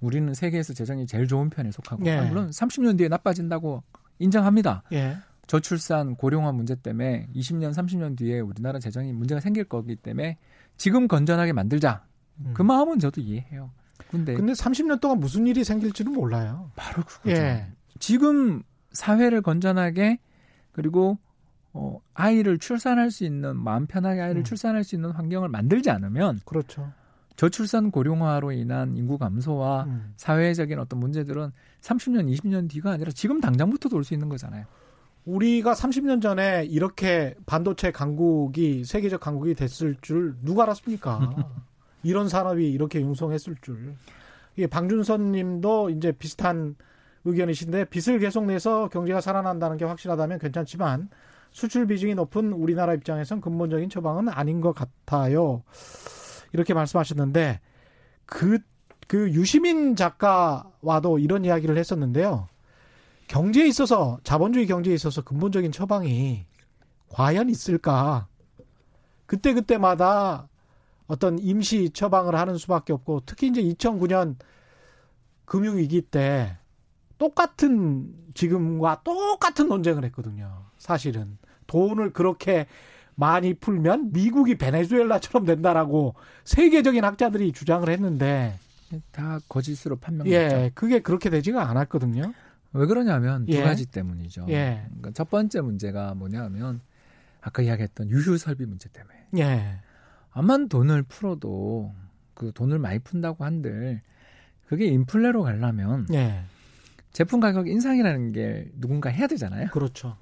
우리는 세계에서 재정이 제일 좋은 편에 속하고 예. 아, 물론 30년 뒤에 나빠진다고 인정합니다. 예. 저출산 고령화 문제 때문에 20년 30년 뒤에 우리나라 재정이 문제가 생길 거기 때문에 지금 건전하게 만들자. 음. 그 마음은 저도 이해해요. 근데 근데 30년 동안 무슨 일이 생길지는 몰라요. 바로 그거죠. 예. 지금 사회를 건전하게 그리고 어, 아이를 출산할 수 있는 마음 편하게 아이를 음. 출산할 수 있는 환경을 만들지 않으면 그렇죠. 저출산 고령화로 인한 인구 감소와 음. 사회적인 어떤 문제들은 30년, 20년 뒤가 아니라 지금 당장부터도 올 수 있는 거잖아요. 우리가 30년 전에 이렇게 반도체 강국이 세계적 강국이 됐을 줄 누가 알았습니까? 이런 산업이 이렇게 융성했을 줄. 이게 방준선 님도 이제 비슷한 의견이신데 빚을 계속 내서 경제가 살아난다는 게 확실하다면 괜찮지만 수출 비중이 높은 우리나라 입장에선 근본적인 처방은 아닌 것 같아요. 이렇게 말씀하셨는데 그, 그 유시민 작가와도 이런 이야기를 했었는데요. 경제에 있어서 자본주의 경제에 있어서 근본적인 처방이 과연 있을까? 그때 그때마다 어떤 임시 처방을 하는 수밖에 없고 특히 이제 2009년 금융위기 때 똑같은 지금과 똑같은 논쟁을 했거든요. 사실은 돈을 그렇게 많이 풀면 미국이 베네수엘라처럼 된다라고 세계적인 학자들이 주장을 했는데 다 거짓으로 판명됐죠. 예, 그게 그렇게 되지가 않았거든요. 왜 그러냐면 두 예. 가지 때문이죠. 예. 그러니까 첫 번째 문제가 뭐냐면 아까 이야기했던 유휴 설비 문제 때문에. 예. 암만 돈을 풀어도 그 돈을 많이 푼다고 한들 그게 인플레로 가려면 예. 제품 가격 인상이라는 게 누군가 해야 되잖아요. 그렇죠.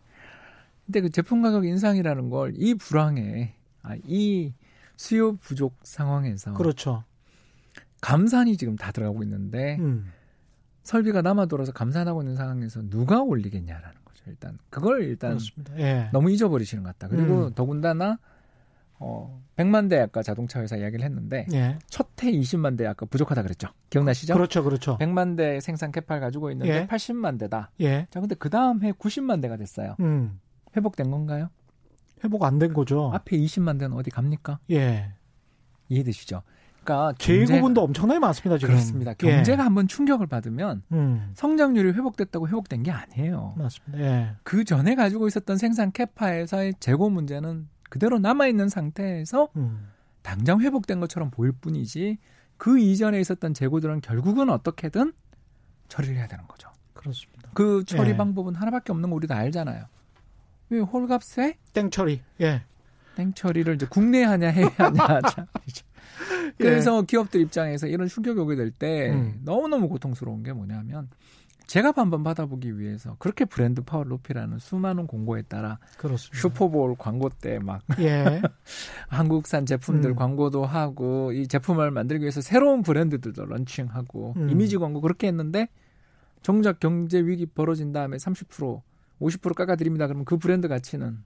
근데 그 제품 가격 인상이라는 걸 이 불황에 아, 이 수요 부족 상황에서 그렇죠. 감산이 지금 다 들어가고 있는데 음. 설비가 남아 돌아서 감산하고 있는 상황에서 누가 올리겠냐라는 거죠. 일단 그걸 일단 예. 너무 잊어버리시는 것 같다. 그리고 음. 더군다나 어 100만 대 아까 자동차 회사 이야기를 했는데 예. 첫해 20만 대 아까 부족하다 그랬죠. 기억나시죠? 그렇죠. 그렇죠. 100만 대 생산 캐파를 가지고 있는데 예. 80만 대다. 예. 자, 근데 그 다음 해 90만 대가 됐어요. 음. 회복된 건가요? 회복 안 된 거죠. 앞에 20만 대는 어디 갑니까? 예. 이해되시죠? 그러니까 재고분도 엄청나게 많습니다 지금. 그렇습니다. 경제가 예. 한번 충격을 받으면 음. 성장률이 회복됐다고 회복된 게 아니에요. 맞습니다. 예. 그 전에 가지고 있었던 생산 캐파에서의 재고 문제는 그대로 남아 있는 상태에서 음. 당장 회복된 것처럼 보일 뿐이지 그 이전에 있었던 재고들은 결국은 어떻게든 처리를 해야 되는 거죠. 그렇습니다. 그 처리 예. 방법은 하나밖에 없는 거 우리 다 알잖아요. 왜 홀값에 땡처리. 예. 땡처리를 이제 국내 하냐 해야 하냐. 그래서 예. 기업들 입장에서 이런 충격이 오게 될때 음. 너무너무 고통스러운 게 뭐냐면 제가 한번 받아보기 위해서 그렇게 브랜드 파워를 높이라는 수많은 공고에 따라 그렇습니다. 슈퍼볼 광고 때막 예. 한국산 제품들 음. 광고도 하고 이 제품을 만들기 위해서 새로운 브랜드들도 런칭하고 음. 이미지 광고 그렇게 했는데 정작 경제 위기 벌어진 다음에 30% 50% 깎아드립니다. 그러면 그 브랜드 가치는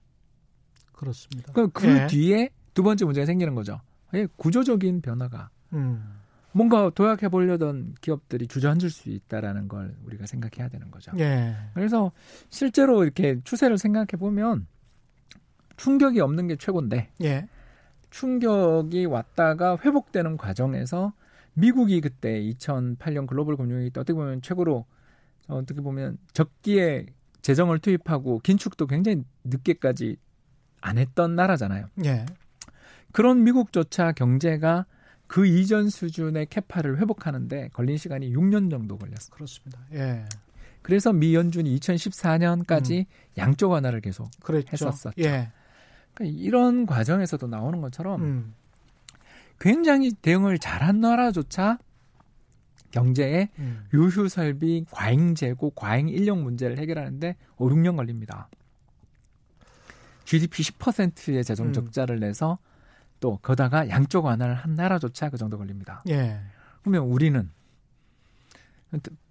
그렇습니다. 그, 그 예. 뒤에 두 번째 문제가 생기는 거죠. 예, 구조적인 변화가 음. 뭔가 도약해 보려던 기업들이 주저앉을 수 있다라는 걸 우리가 생각해야 되는 거죠. 예. 그래서 실제로 이렇게 추세를 생각해 보면 충격이 없는 게 최고인데 예. 충격이 왔다가 회복되는 과정에서 미국이 그때 2008년 글로벌 금융위기 때 어떻게 보면 최고로 어떻게 보면 적기에 재정을 투입하고 긴축도 굉장히 늦게까지 안 했던 나라잖아요. 예. 그런 미국조차 경제가 그 이전 수준의 캐파를 회복하는데 걸린 시간이 6년 정도 걸렸어요. 그렇습니다. 예. 그래서 미 연준이 2014년까지 음. 양쪽 완화를 계속 그랬죠. 했었었죠. 예. 그러니까 이런 과정에서도 나오는 것처럼 음. 굉장히 대응을 잘한 나라조차 경제의 음. 유휴 설비, 과잉 재고, 과잉 인력 문제를 해결하는데 5, 6년 걸립니다. GDP 10%의 재정 음. 적자를 내서 또 거다가 양쪽 완화를 한 나라조차 그 정도 걸립니다. 예. 그러면 우리는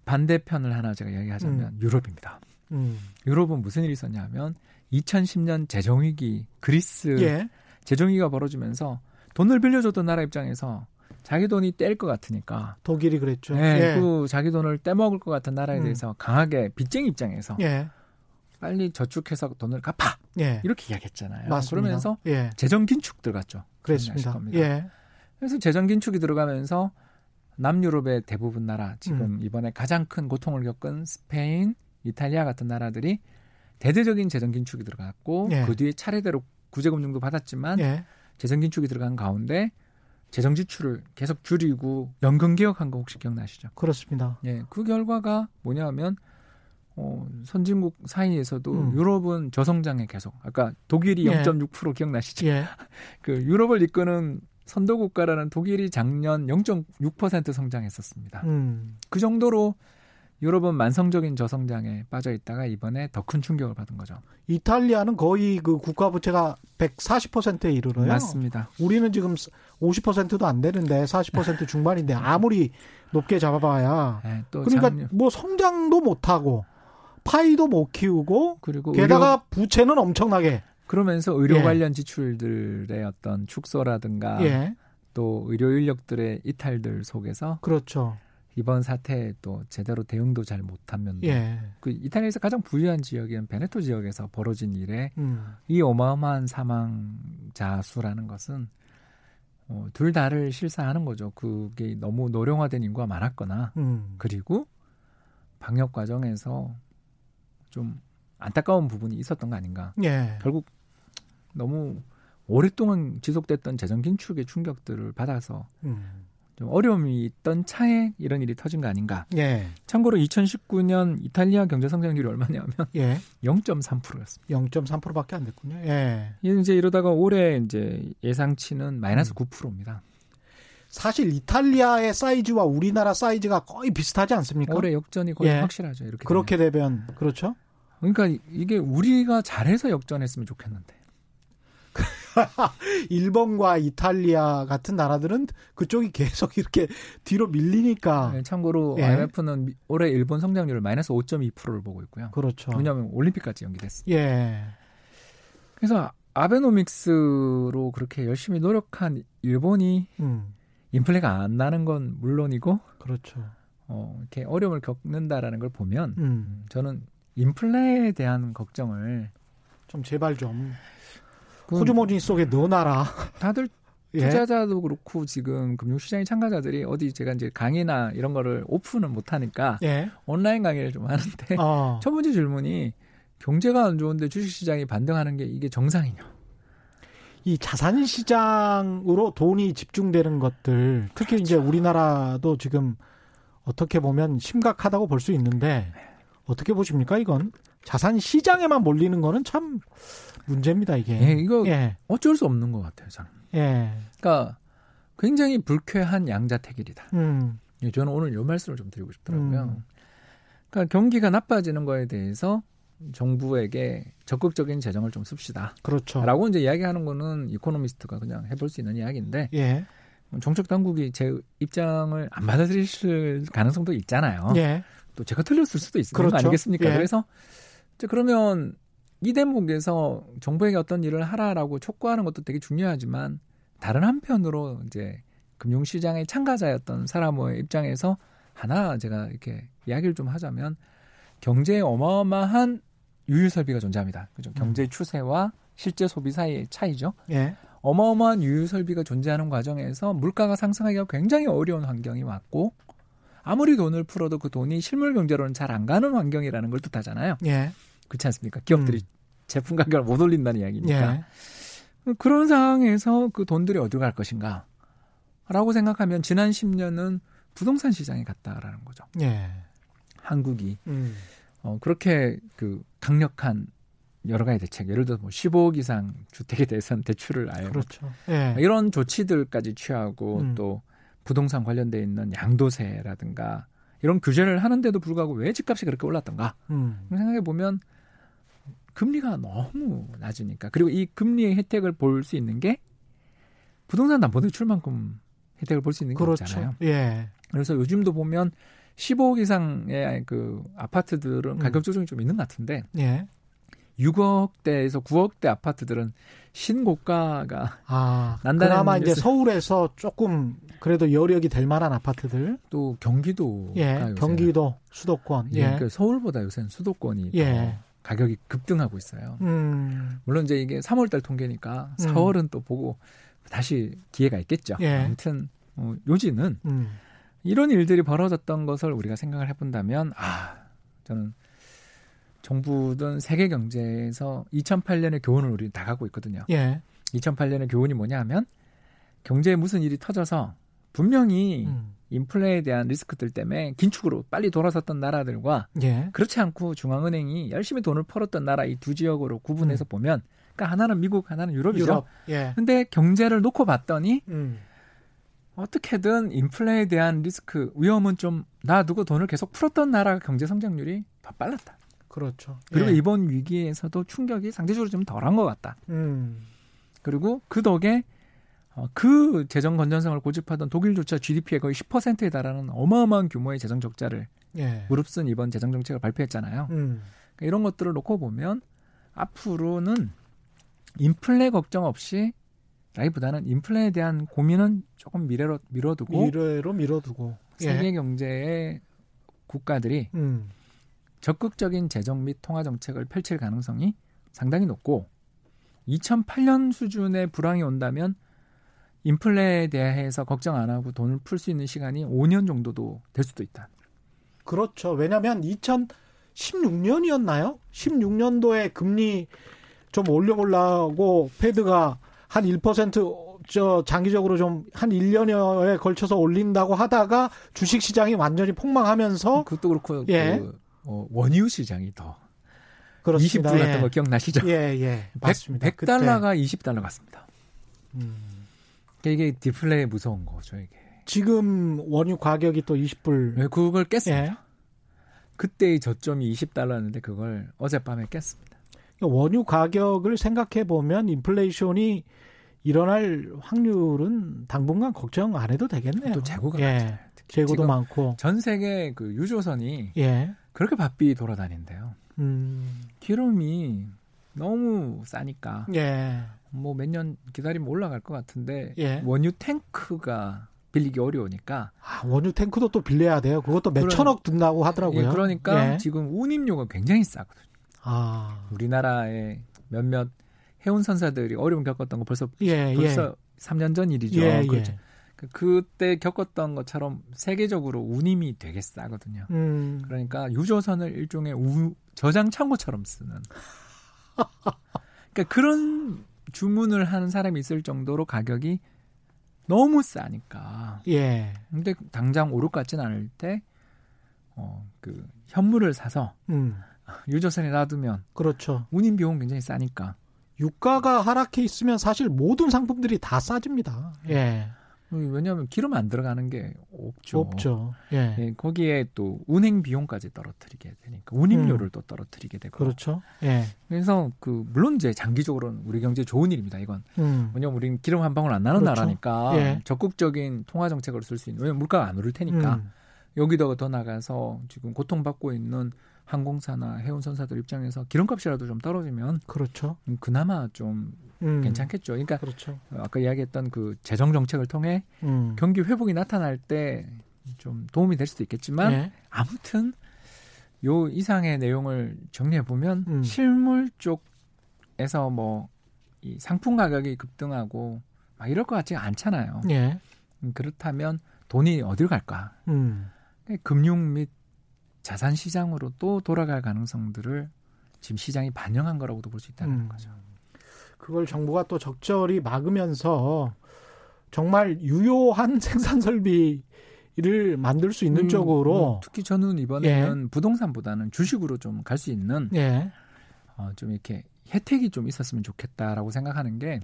반대편을 하나 제가 이야기하자면 음. 유럽입니다. 음. 유럽은 무슨 일이 있었냐면 2010년 재정위기 그리스 예. 재정위기가 벌어지면서 돈을 빌려줬던 나라 입장에서 자기 돈이 뗄 것 같으니까 독일이 그랬죠. 네, 예. 그 자기 돈을 떼먹을 것 같은 나라에 음. 대해서 강하게 빚쟁이 입장에서 예. 빨리 저축해서 돈을 갚아 예. 이렇게 이야기했잖아요. 맞습니다. 그러면서 예. 재정 긴축 들어갔죠. 그랬습니다. 예. 그래서 재정 긴축이 들어가면서 남유럽의 대부분 나라 지금 음. 이번에 가장 큰 고통을 겪은 스페인, 이탈리아 같은 나라들이 대대적인 재정 긴축이 들어갔고 예. 그 뒤에 차례대로 구제 금융도 받았지만 예. 재정 긴축이 들어간 가운데 재정 지출을 계속 줄이고 연금 개혁한 거 혹시 기억나시죠? 그렇습니다. 예, 그 결과가 뭐냐면 어, 선진국 사이에서도 음. 유럽은 저성장에 계속 아까 독일이 예. 0.6% 기억나시죠? 예. 그 유럽을 이끄는 선도 국가라는 독일이 작년 0.6% 성장했었습니다. 음. 그 정도로 유럽은 만성적인 저성장에 빠져 있다가 이번에 더 큰 충격을 받은 거죠. 이탈리아는 거의 그 국가 부채가 140%에 이르러요. 맞습니다. 우리는 지금 50%도 안 되는데 40% 중반인데 아무리 높게 잡아봐야 네, 또 그러니까 작년, 뭐 성장도 못 하고 파이도 못 키우고 그리고 게다가 의료, 부채는 엄청나게 그러면서 의료 예. 관련 지출들의 어떤 축소라든가 예 또 의료 인력들의 이탈들 속에서 그렇죠. 이번 사태에 또 제대로 대응도 잘 못한 면도 예. 그 이탈리아에서 가장 부유한 지역인 베네토 지역에서 벌어진 일에 음. 이 어마어마한 사망자 수라는 것은 어, 둘 다를 실사하는 거죠. 그게 너무 노령화된 인구가 많았거나 음. 그리고 방역 과정에서 좀 안타까운 부분이 있었던 거 아닌가. 예. 결국 너무 오랫동안 지속됐던 재정 긴축의 충격들을 받아서 음. 좀 어려움이 있던 차에 이런 일이 터진 거 아닌가. 예. 참고로 2019년 이탈리아 경제 성장률이 얼마냐면 예. 0.3%였습니다. 0.3%밖에 안 됐군요. 예. 이제 이러다가 올해 이제 예상치는 마이너스 음. 9%입니다. 사실 이탈리아의 사이즈와 우리나라 사이즈가 거의 비슷하지 않습니까? 올해 역전이 거의 예. 확실하죠. 이렇게 그렇게 되면 그렇죠. 그러니까 이게 우리가 잘해서 역전했으면 좋겠는데. 일본과 이탈리아 같은 나라들은 그쪽이 계속 이렇게 뒤로 밀리니까. 네, 참고로 예. IMF는 올해 일본 성장률 마이너스 5.2%를 보고 있고요. 그렇죠. 왜냐하면 올림픽까지 연기됐습니다. 예. 그래서 아베노믹스로 그렇게 열심히 노력한 일본이 음. 인플레가 안 나는 건 물론이고, 그렇죠. 어, 이렇게 어려움을 겪는다라는 걸 보면 음. 저는 인플레에 대한 걱정을 좀 제발 좀 호주머니 속에 넣어놔라. 다들 예. 투자자도 예. 그렇고 지금 금융시장의 참가자들이 어디 제가 이제 강의나 이런 거를 오픈을 못 하니까 예. 온라인 강의를 좀 하는데 어. 첫 번째 질문이 경제가 안 좋은데 주식시장이 반등하는 게 이게 정상이냐? 이 자산 시장으로 돈이 집중되는 것들 특히 그렇죠. 이제 우리나라도 지금 어떻게 보면 심각하다고 볼 수 있는데 어떻게 보십니까 이건 자산 시장에만 몰리는 거는 참 문제입니다, 이게. 예, 이거 예. 어쩔 수 없는 것 같아요, 저는. 예. 그러니까 굉장히 불쾌한 양자택일이다. 음. 예, 저는 오늘 요 말씀을 좀 드리고 싶더라고요. 음. 그러니까 경기가 나빠지는 거에 대해서 정부에게 적극적인 재정을 좀 씁시다. 그렇죠. 라고 이제 이야기하는 거는 이코노미스트가 그냥 해볼 수 있는 이야기인데. 예. 정책 당국이 제 입장을 안 받아들이실 가능성도 있잖아요. 예. 또 제가 틀렸을 수도 있는 그렇죠. 거 아니겠습니까? 예. 그래서 그러면 이 대목에서 정부에게 어떤 일을 하라라고 촉구하는 것도 되게 중요하지만 다른 한편으로 이제 금융시장의 참가자였던 사람의 입장에서 하나 제가 이렇게 이야기를 좀 하자면 경제에 어마어마한 유유 설비가 존재합니다. 그죠? 음. 경제 추세와 실제 소비 사이의 차이죠. 예. 어마어마한 유유 설비가 존재하는 과정에서 물가가 상승하기가 굉장히 어려운 환경이 왔고 아무리 돈을 풀어도 그 돈이 실물 경제로는 잘 안 가는 환경이라는 걸 뜻하잖아요. 예. 그렇지 않습니까? 기업들이 음. 제품 가격을 못 올린다는 이야기니까. 예. 그런 상황에서 그 돈들이 어디로 갈 것인가? 라고 생각하면 지난 10년은 부동산 시장에 갔다라는 거죠. 예. 한국이 음. 어, 그렇게 그 강력한 여러 가지 대책, 예를 들어 뭐 15억 이상 주택에 대해서는 대출을 아예 그렇죠. 예. 이런 조치들까지 취하고 음. 또 부동산 관련돼 있는 양도세라든가 이런 규제를 하는데도 불구하고 왜 집값이 그렇게 올랐던가 음. 생각해 보면 금리가 너무 낮으니까 그리고 이 금리의 혜택을 볼 수 있는 게 부동산 담보대출만큼 혜택을 볼 수 있는 게 그렇죠. 없잖아요. 예. 그래서 요즘도 보면 15억 이상의 그 아파트들은 음. 가격 조정이 좀 있는 것 같은데 예. 6억대에서 9억대 아파트들은 신고가가 아, 난다는 그나마 이제 서울에서 조금 그래도 여력이 될 만한 아파트들 또 경기도 예, 경기도 수도권 예, 예. 그러니까 서울보다 요새는 수도권이 예. 가격이 급등하고 있어요. 음. 물론 이제 이게 3월달 통계니까 4월은 음. 또 보고 다시 기회가 있겠죠. 예. 아무튼 어, 요지는 음. 이런 일들이 벌어졌던 것을 우리가 생각을 해본다면 아 저는 정부든 세계 경제에서 2008년의 교훈을 우리 다 갖고 있거든요. 예. 2008년의 교훈이 뭐냐 하면 경제에 무슨 일이 터져서 분명히 음. 인플레에 대한 리스크들 때문에 긴축으로 빨리 돌아섰던 나라들과 예. 그렇지 않고 중앙은행이 열심히 돈을 풀었던 나라 이 두 지역으로 구분해서 음. 보면 그러니까 하나는 미국 하나는 유럽이죠. 유럽. 예. 근데 경제를 놓고 봤더니 음. 어떻게든 인플레에 대한 리스크 위험은 좀 놔두고 돈을 계속 풀었던 나라 경제 성장률이 더 빨랐다. 그렇죠. 그리고 예. 이번 위기에서도 충격이 상대적으로 좀 덜한 것 같다. 음. 그리고 그 덕에 어, 그 재정 건전성을 고집하던 독일조차 GDP의 거의 10%에 달하는 어마어마한 규모의 재정 적자를 예. 무릅쓴 이번 재정 정책을 발표했잖아요. 음. 그러니까 이런 것들을 놓고 보면 앞으로는 인플레 걱정 없이 라기보다는 인플레에 대한 고민은 조금 미래로 미뤄두고 미래로 미뤄두고 예. 세계 경제의 국가들이 음. 적극적인 재정 및 통화 정책을 펼칠 가능성이 상당히 높고 2008년 수준의 불황이 온다면 인플레에 대해서 걱정 안 하고 돈을 풀 수 있는 시간이 5년 정도도 될 수도 있다. 그렇죠. 왜냐하면 2016년이었나요? 16년도에 금리 좀 올려보려고 페드가 한 1%저 장기적으로 좀 한 1년여에 걸쳐서 올린다고 하다가 주식 시장이 완전히 폭망하면서 그것도 그렇고 예. 그, 어, 원유 시장이 더 그렇습니다. 20불 갔던 예. 거 기억나시죠? 예, 예. 맞습니다. 100, 100달러가 20달러 같습니다. 음. 그러니까 이게 디플레이 무서운 거죠, 이게. 지금 원유 가격이 또 20불. 네, 그걸 깼습니다. 예. 그때의 저점이 20달러였는데 그걸 어젯밤에 깼습니다. 그러니까 원유 가격을 생각해 보면 인플레이션이 일어날 확률은 당분간 걱정 안 해도 되겠네요. 또 재고가 예. 재고도 많고 전 세계 그 유조선이 예. 그렇게 바삐 돌아다닌대요. 음. 기름이 너무 싸니까 예. 뭐 몇 년 기다리면 올라갈 것 같은데 예. 원유 탱크가 빌리기 어려우니까 아, 원유 탱크도 또 빌려야 돼요. 그것도 몇 그러, 천억 든다고 하더라고요. 예, 그러니까 예. 지금 운임료가 굉장히 싸거든요. 아. 우리나라의 몇몇 해운 선사들이 어려움 겪었던 거 벌써 예, 벌써 예. 3년 전 일이죠. 예, 그렇죠. 그, 그때 겪었던 것처럼 세계적으로 운임이 되게 싸거든요. 음. 그러니까 유조선을 일종의 우, 저장 창고처럼 쓰는. 그러니까 그런 주문을 하는 사람이 있을 정도로 가격이 너무 싸니까. 예. 근데 당장 오를 것 같진 않을 때, 어, 그, 현물을 사서, 음. 유조선에 놔두면. 그렇죠. 운임 비용 굉장히 싸니까. 유가가 하락해 있으면 사실 모든 상품들이 다 싸집니다. 예. 왜냐하면 기름 안 들어가는 게 없죠. 없죠. 예. 예. 거기에 또 운행 비용까지 떨어뜨리게 되니까 운임료를 음. 또 떨어뜨리게 되고. 그렇죠. 예. 그래서 그 물론 이제 장기적으로는 우리 경제에 좋은 일입니다. 이건. 음. 왜냐면 우리는 기름 한 방울 안 나는 그렇죠. 나라니까 예. 적극적인 통화 정책으로 쓸 수 있는. 왜냐면 물가가 안 오를 테니까. 음. 여기다가 더 나가서 지금 고통받고 있는 항공사나 해운선사들 입장에서 기름값이라도 좀 떨어지면 그렇죠. 음, 그나마 좀 음. 괜찮겠죠. 그러니까 그렇죠. 아까 이야기했던 그 재정 정책을 통해 음. 경기 회복이 나타날 때 좀 도움이 될 수도 있겠지만 네. 아무튼 요 이상의 내용을 정리해 보면 음. 실물 쪽에서 뭐 이 상품 가격이 급등하고 막 이럴 것 같지 않잖아요. 네. 그렇다면 돈이 어디로 갈까? 음. 금융 및 자산 시장으로 또 돌아갈 가능성들을 지금 시장이 반영한 거라고도 볼 수 있다는 음. 거죠. 그걸 정부가 또 적절히 막으면서 정말 유효한 생산 설비를 만들 수 있는 음, 쪽으로 음, 특히 저는 이번에는 예. 부동산보다는 주식으로 좀 갈 수 있는 예. 어, 좀 이렇게 혜택이 좀 있었으면 좋겠다라고 생각하는 게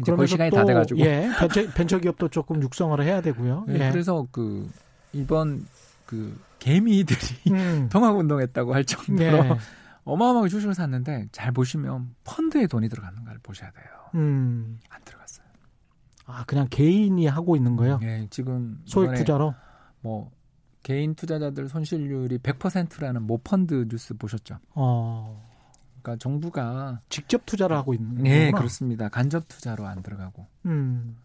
이제 거의 시간이 또, 다 돼가지고 예, 벤처, 기업도 조금 육성을 해야 되고요. 예. 그래서 그 이번 그 개미들이 음. 동학운동했다고 할 정도로 네. 어마어마하게 주식을 샀는데 잘 보시면 펀드에 돈이 들어가는 걸 보셔야 돼요. 음. 안 들어갔어요. 아 그냥 개인이 하고 있는 거예요? 네, 지금 소액 투자로 뭐 개인 투자자들 손실률이 100%라는 모 펀드 뉴스 보셨죠? 어. 그러니까 정부가 직접 투자를 하고 있는 네, 거구나. 그렇습니다. 간접 투자로 안 들어가고. 음.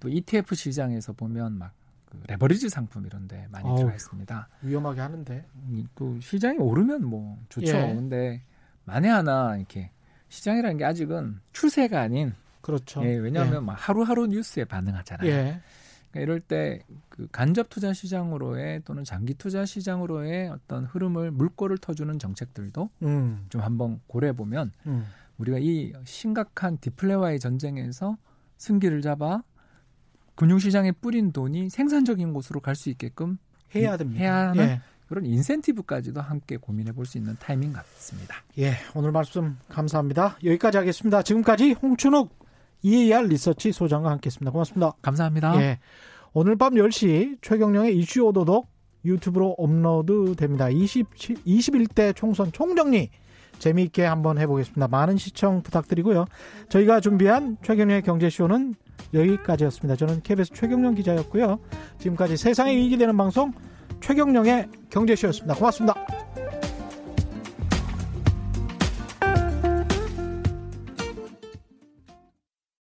또 ETF 시장에서 보면 막 그 레버리지 상품 이런데 많이 들어가 있습니다. 위험하게 하는데. 또 시장이 오르면 뭐 좋죠. 예. 근데 만에 하나 이렇게 시장이라는 게 아직은 추세가 아닌 그렇죠. 예, 왜냐하면 예. 막 하루하루 뉴스에 반응하잖아요. 예. 그러니까 이럴 때 그 간접 투자 시장으로의 또는 장기 투자 시장으로의 어떤 흐름을 물꼬를 터주는 정책들도 음. 좀 한번 고려해 보면 음. 우리가 이 심각한 디플레와의 전쟁에서 승기를 잡아 금융시장에 뿌린 돈이 생산적인 곳으로 갈 수 있게끔 해야 됩니다. 해야 하는 예. 그런 인센티브까지도 함께 고민해 볼 수 있는 타이밍 같습니다. 예, 오늘 말씀 감사합니다. 여기까지 하겠습니다. 지금까지 홍춘욱 EAR 리서치 소장과 함께했습니다. 고맙습니다. 감사합니다. 예, 오늘 밤 10시 최경영의 이슈 오도독 유튜브로 업로드 됩니다. 27, 21대 총선 총정리 재미있게 한번 해보겠습니다. 많은 시청 부탁드리고요. 저희가 준비한 최경련의 경제쇼는 여기까지였습니다. 저는 KBS 최경령 기자였고요. 지금까지 세상에 이익이 되는 방송 최경령의 경제쇼였습니다. 고맙습니다.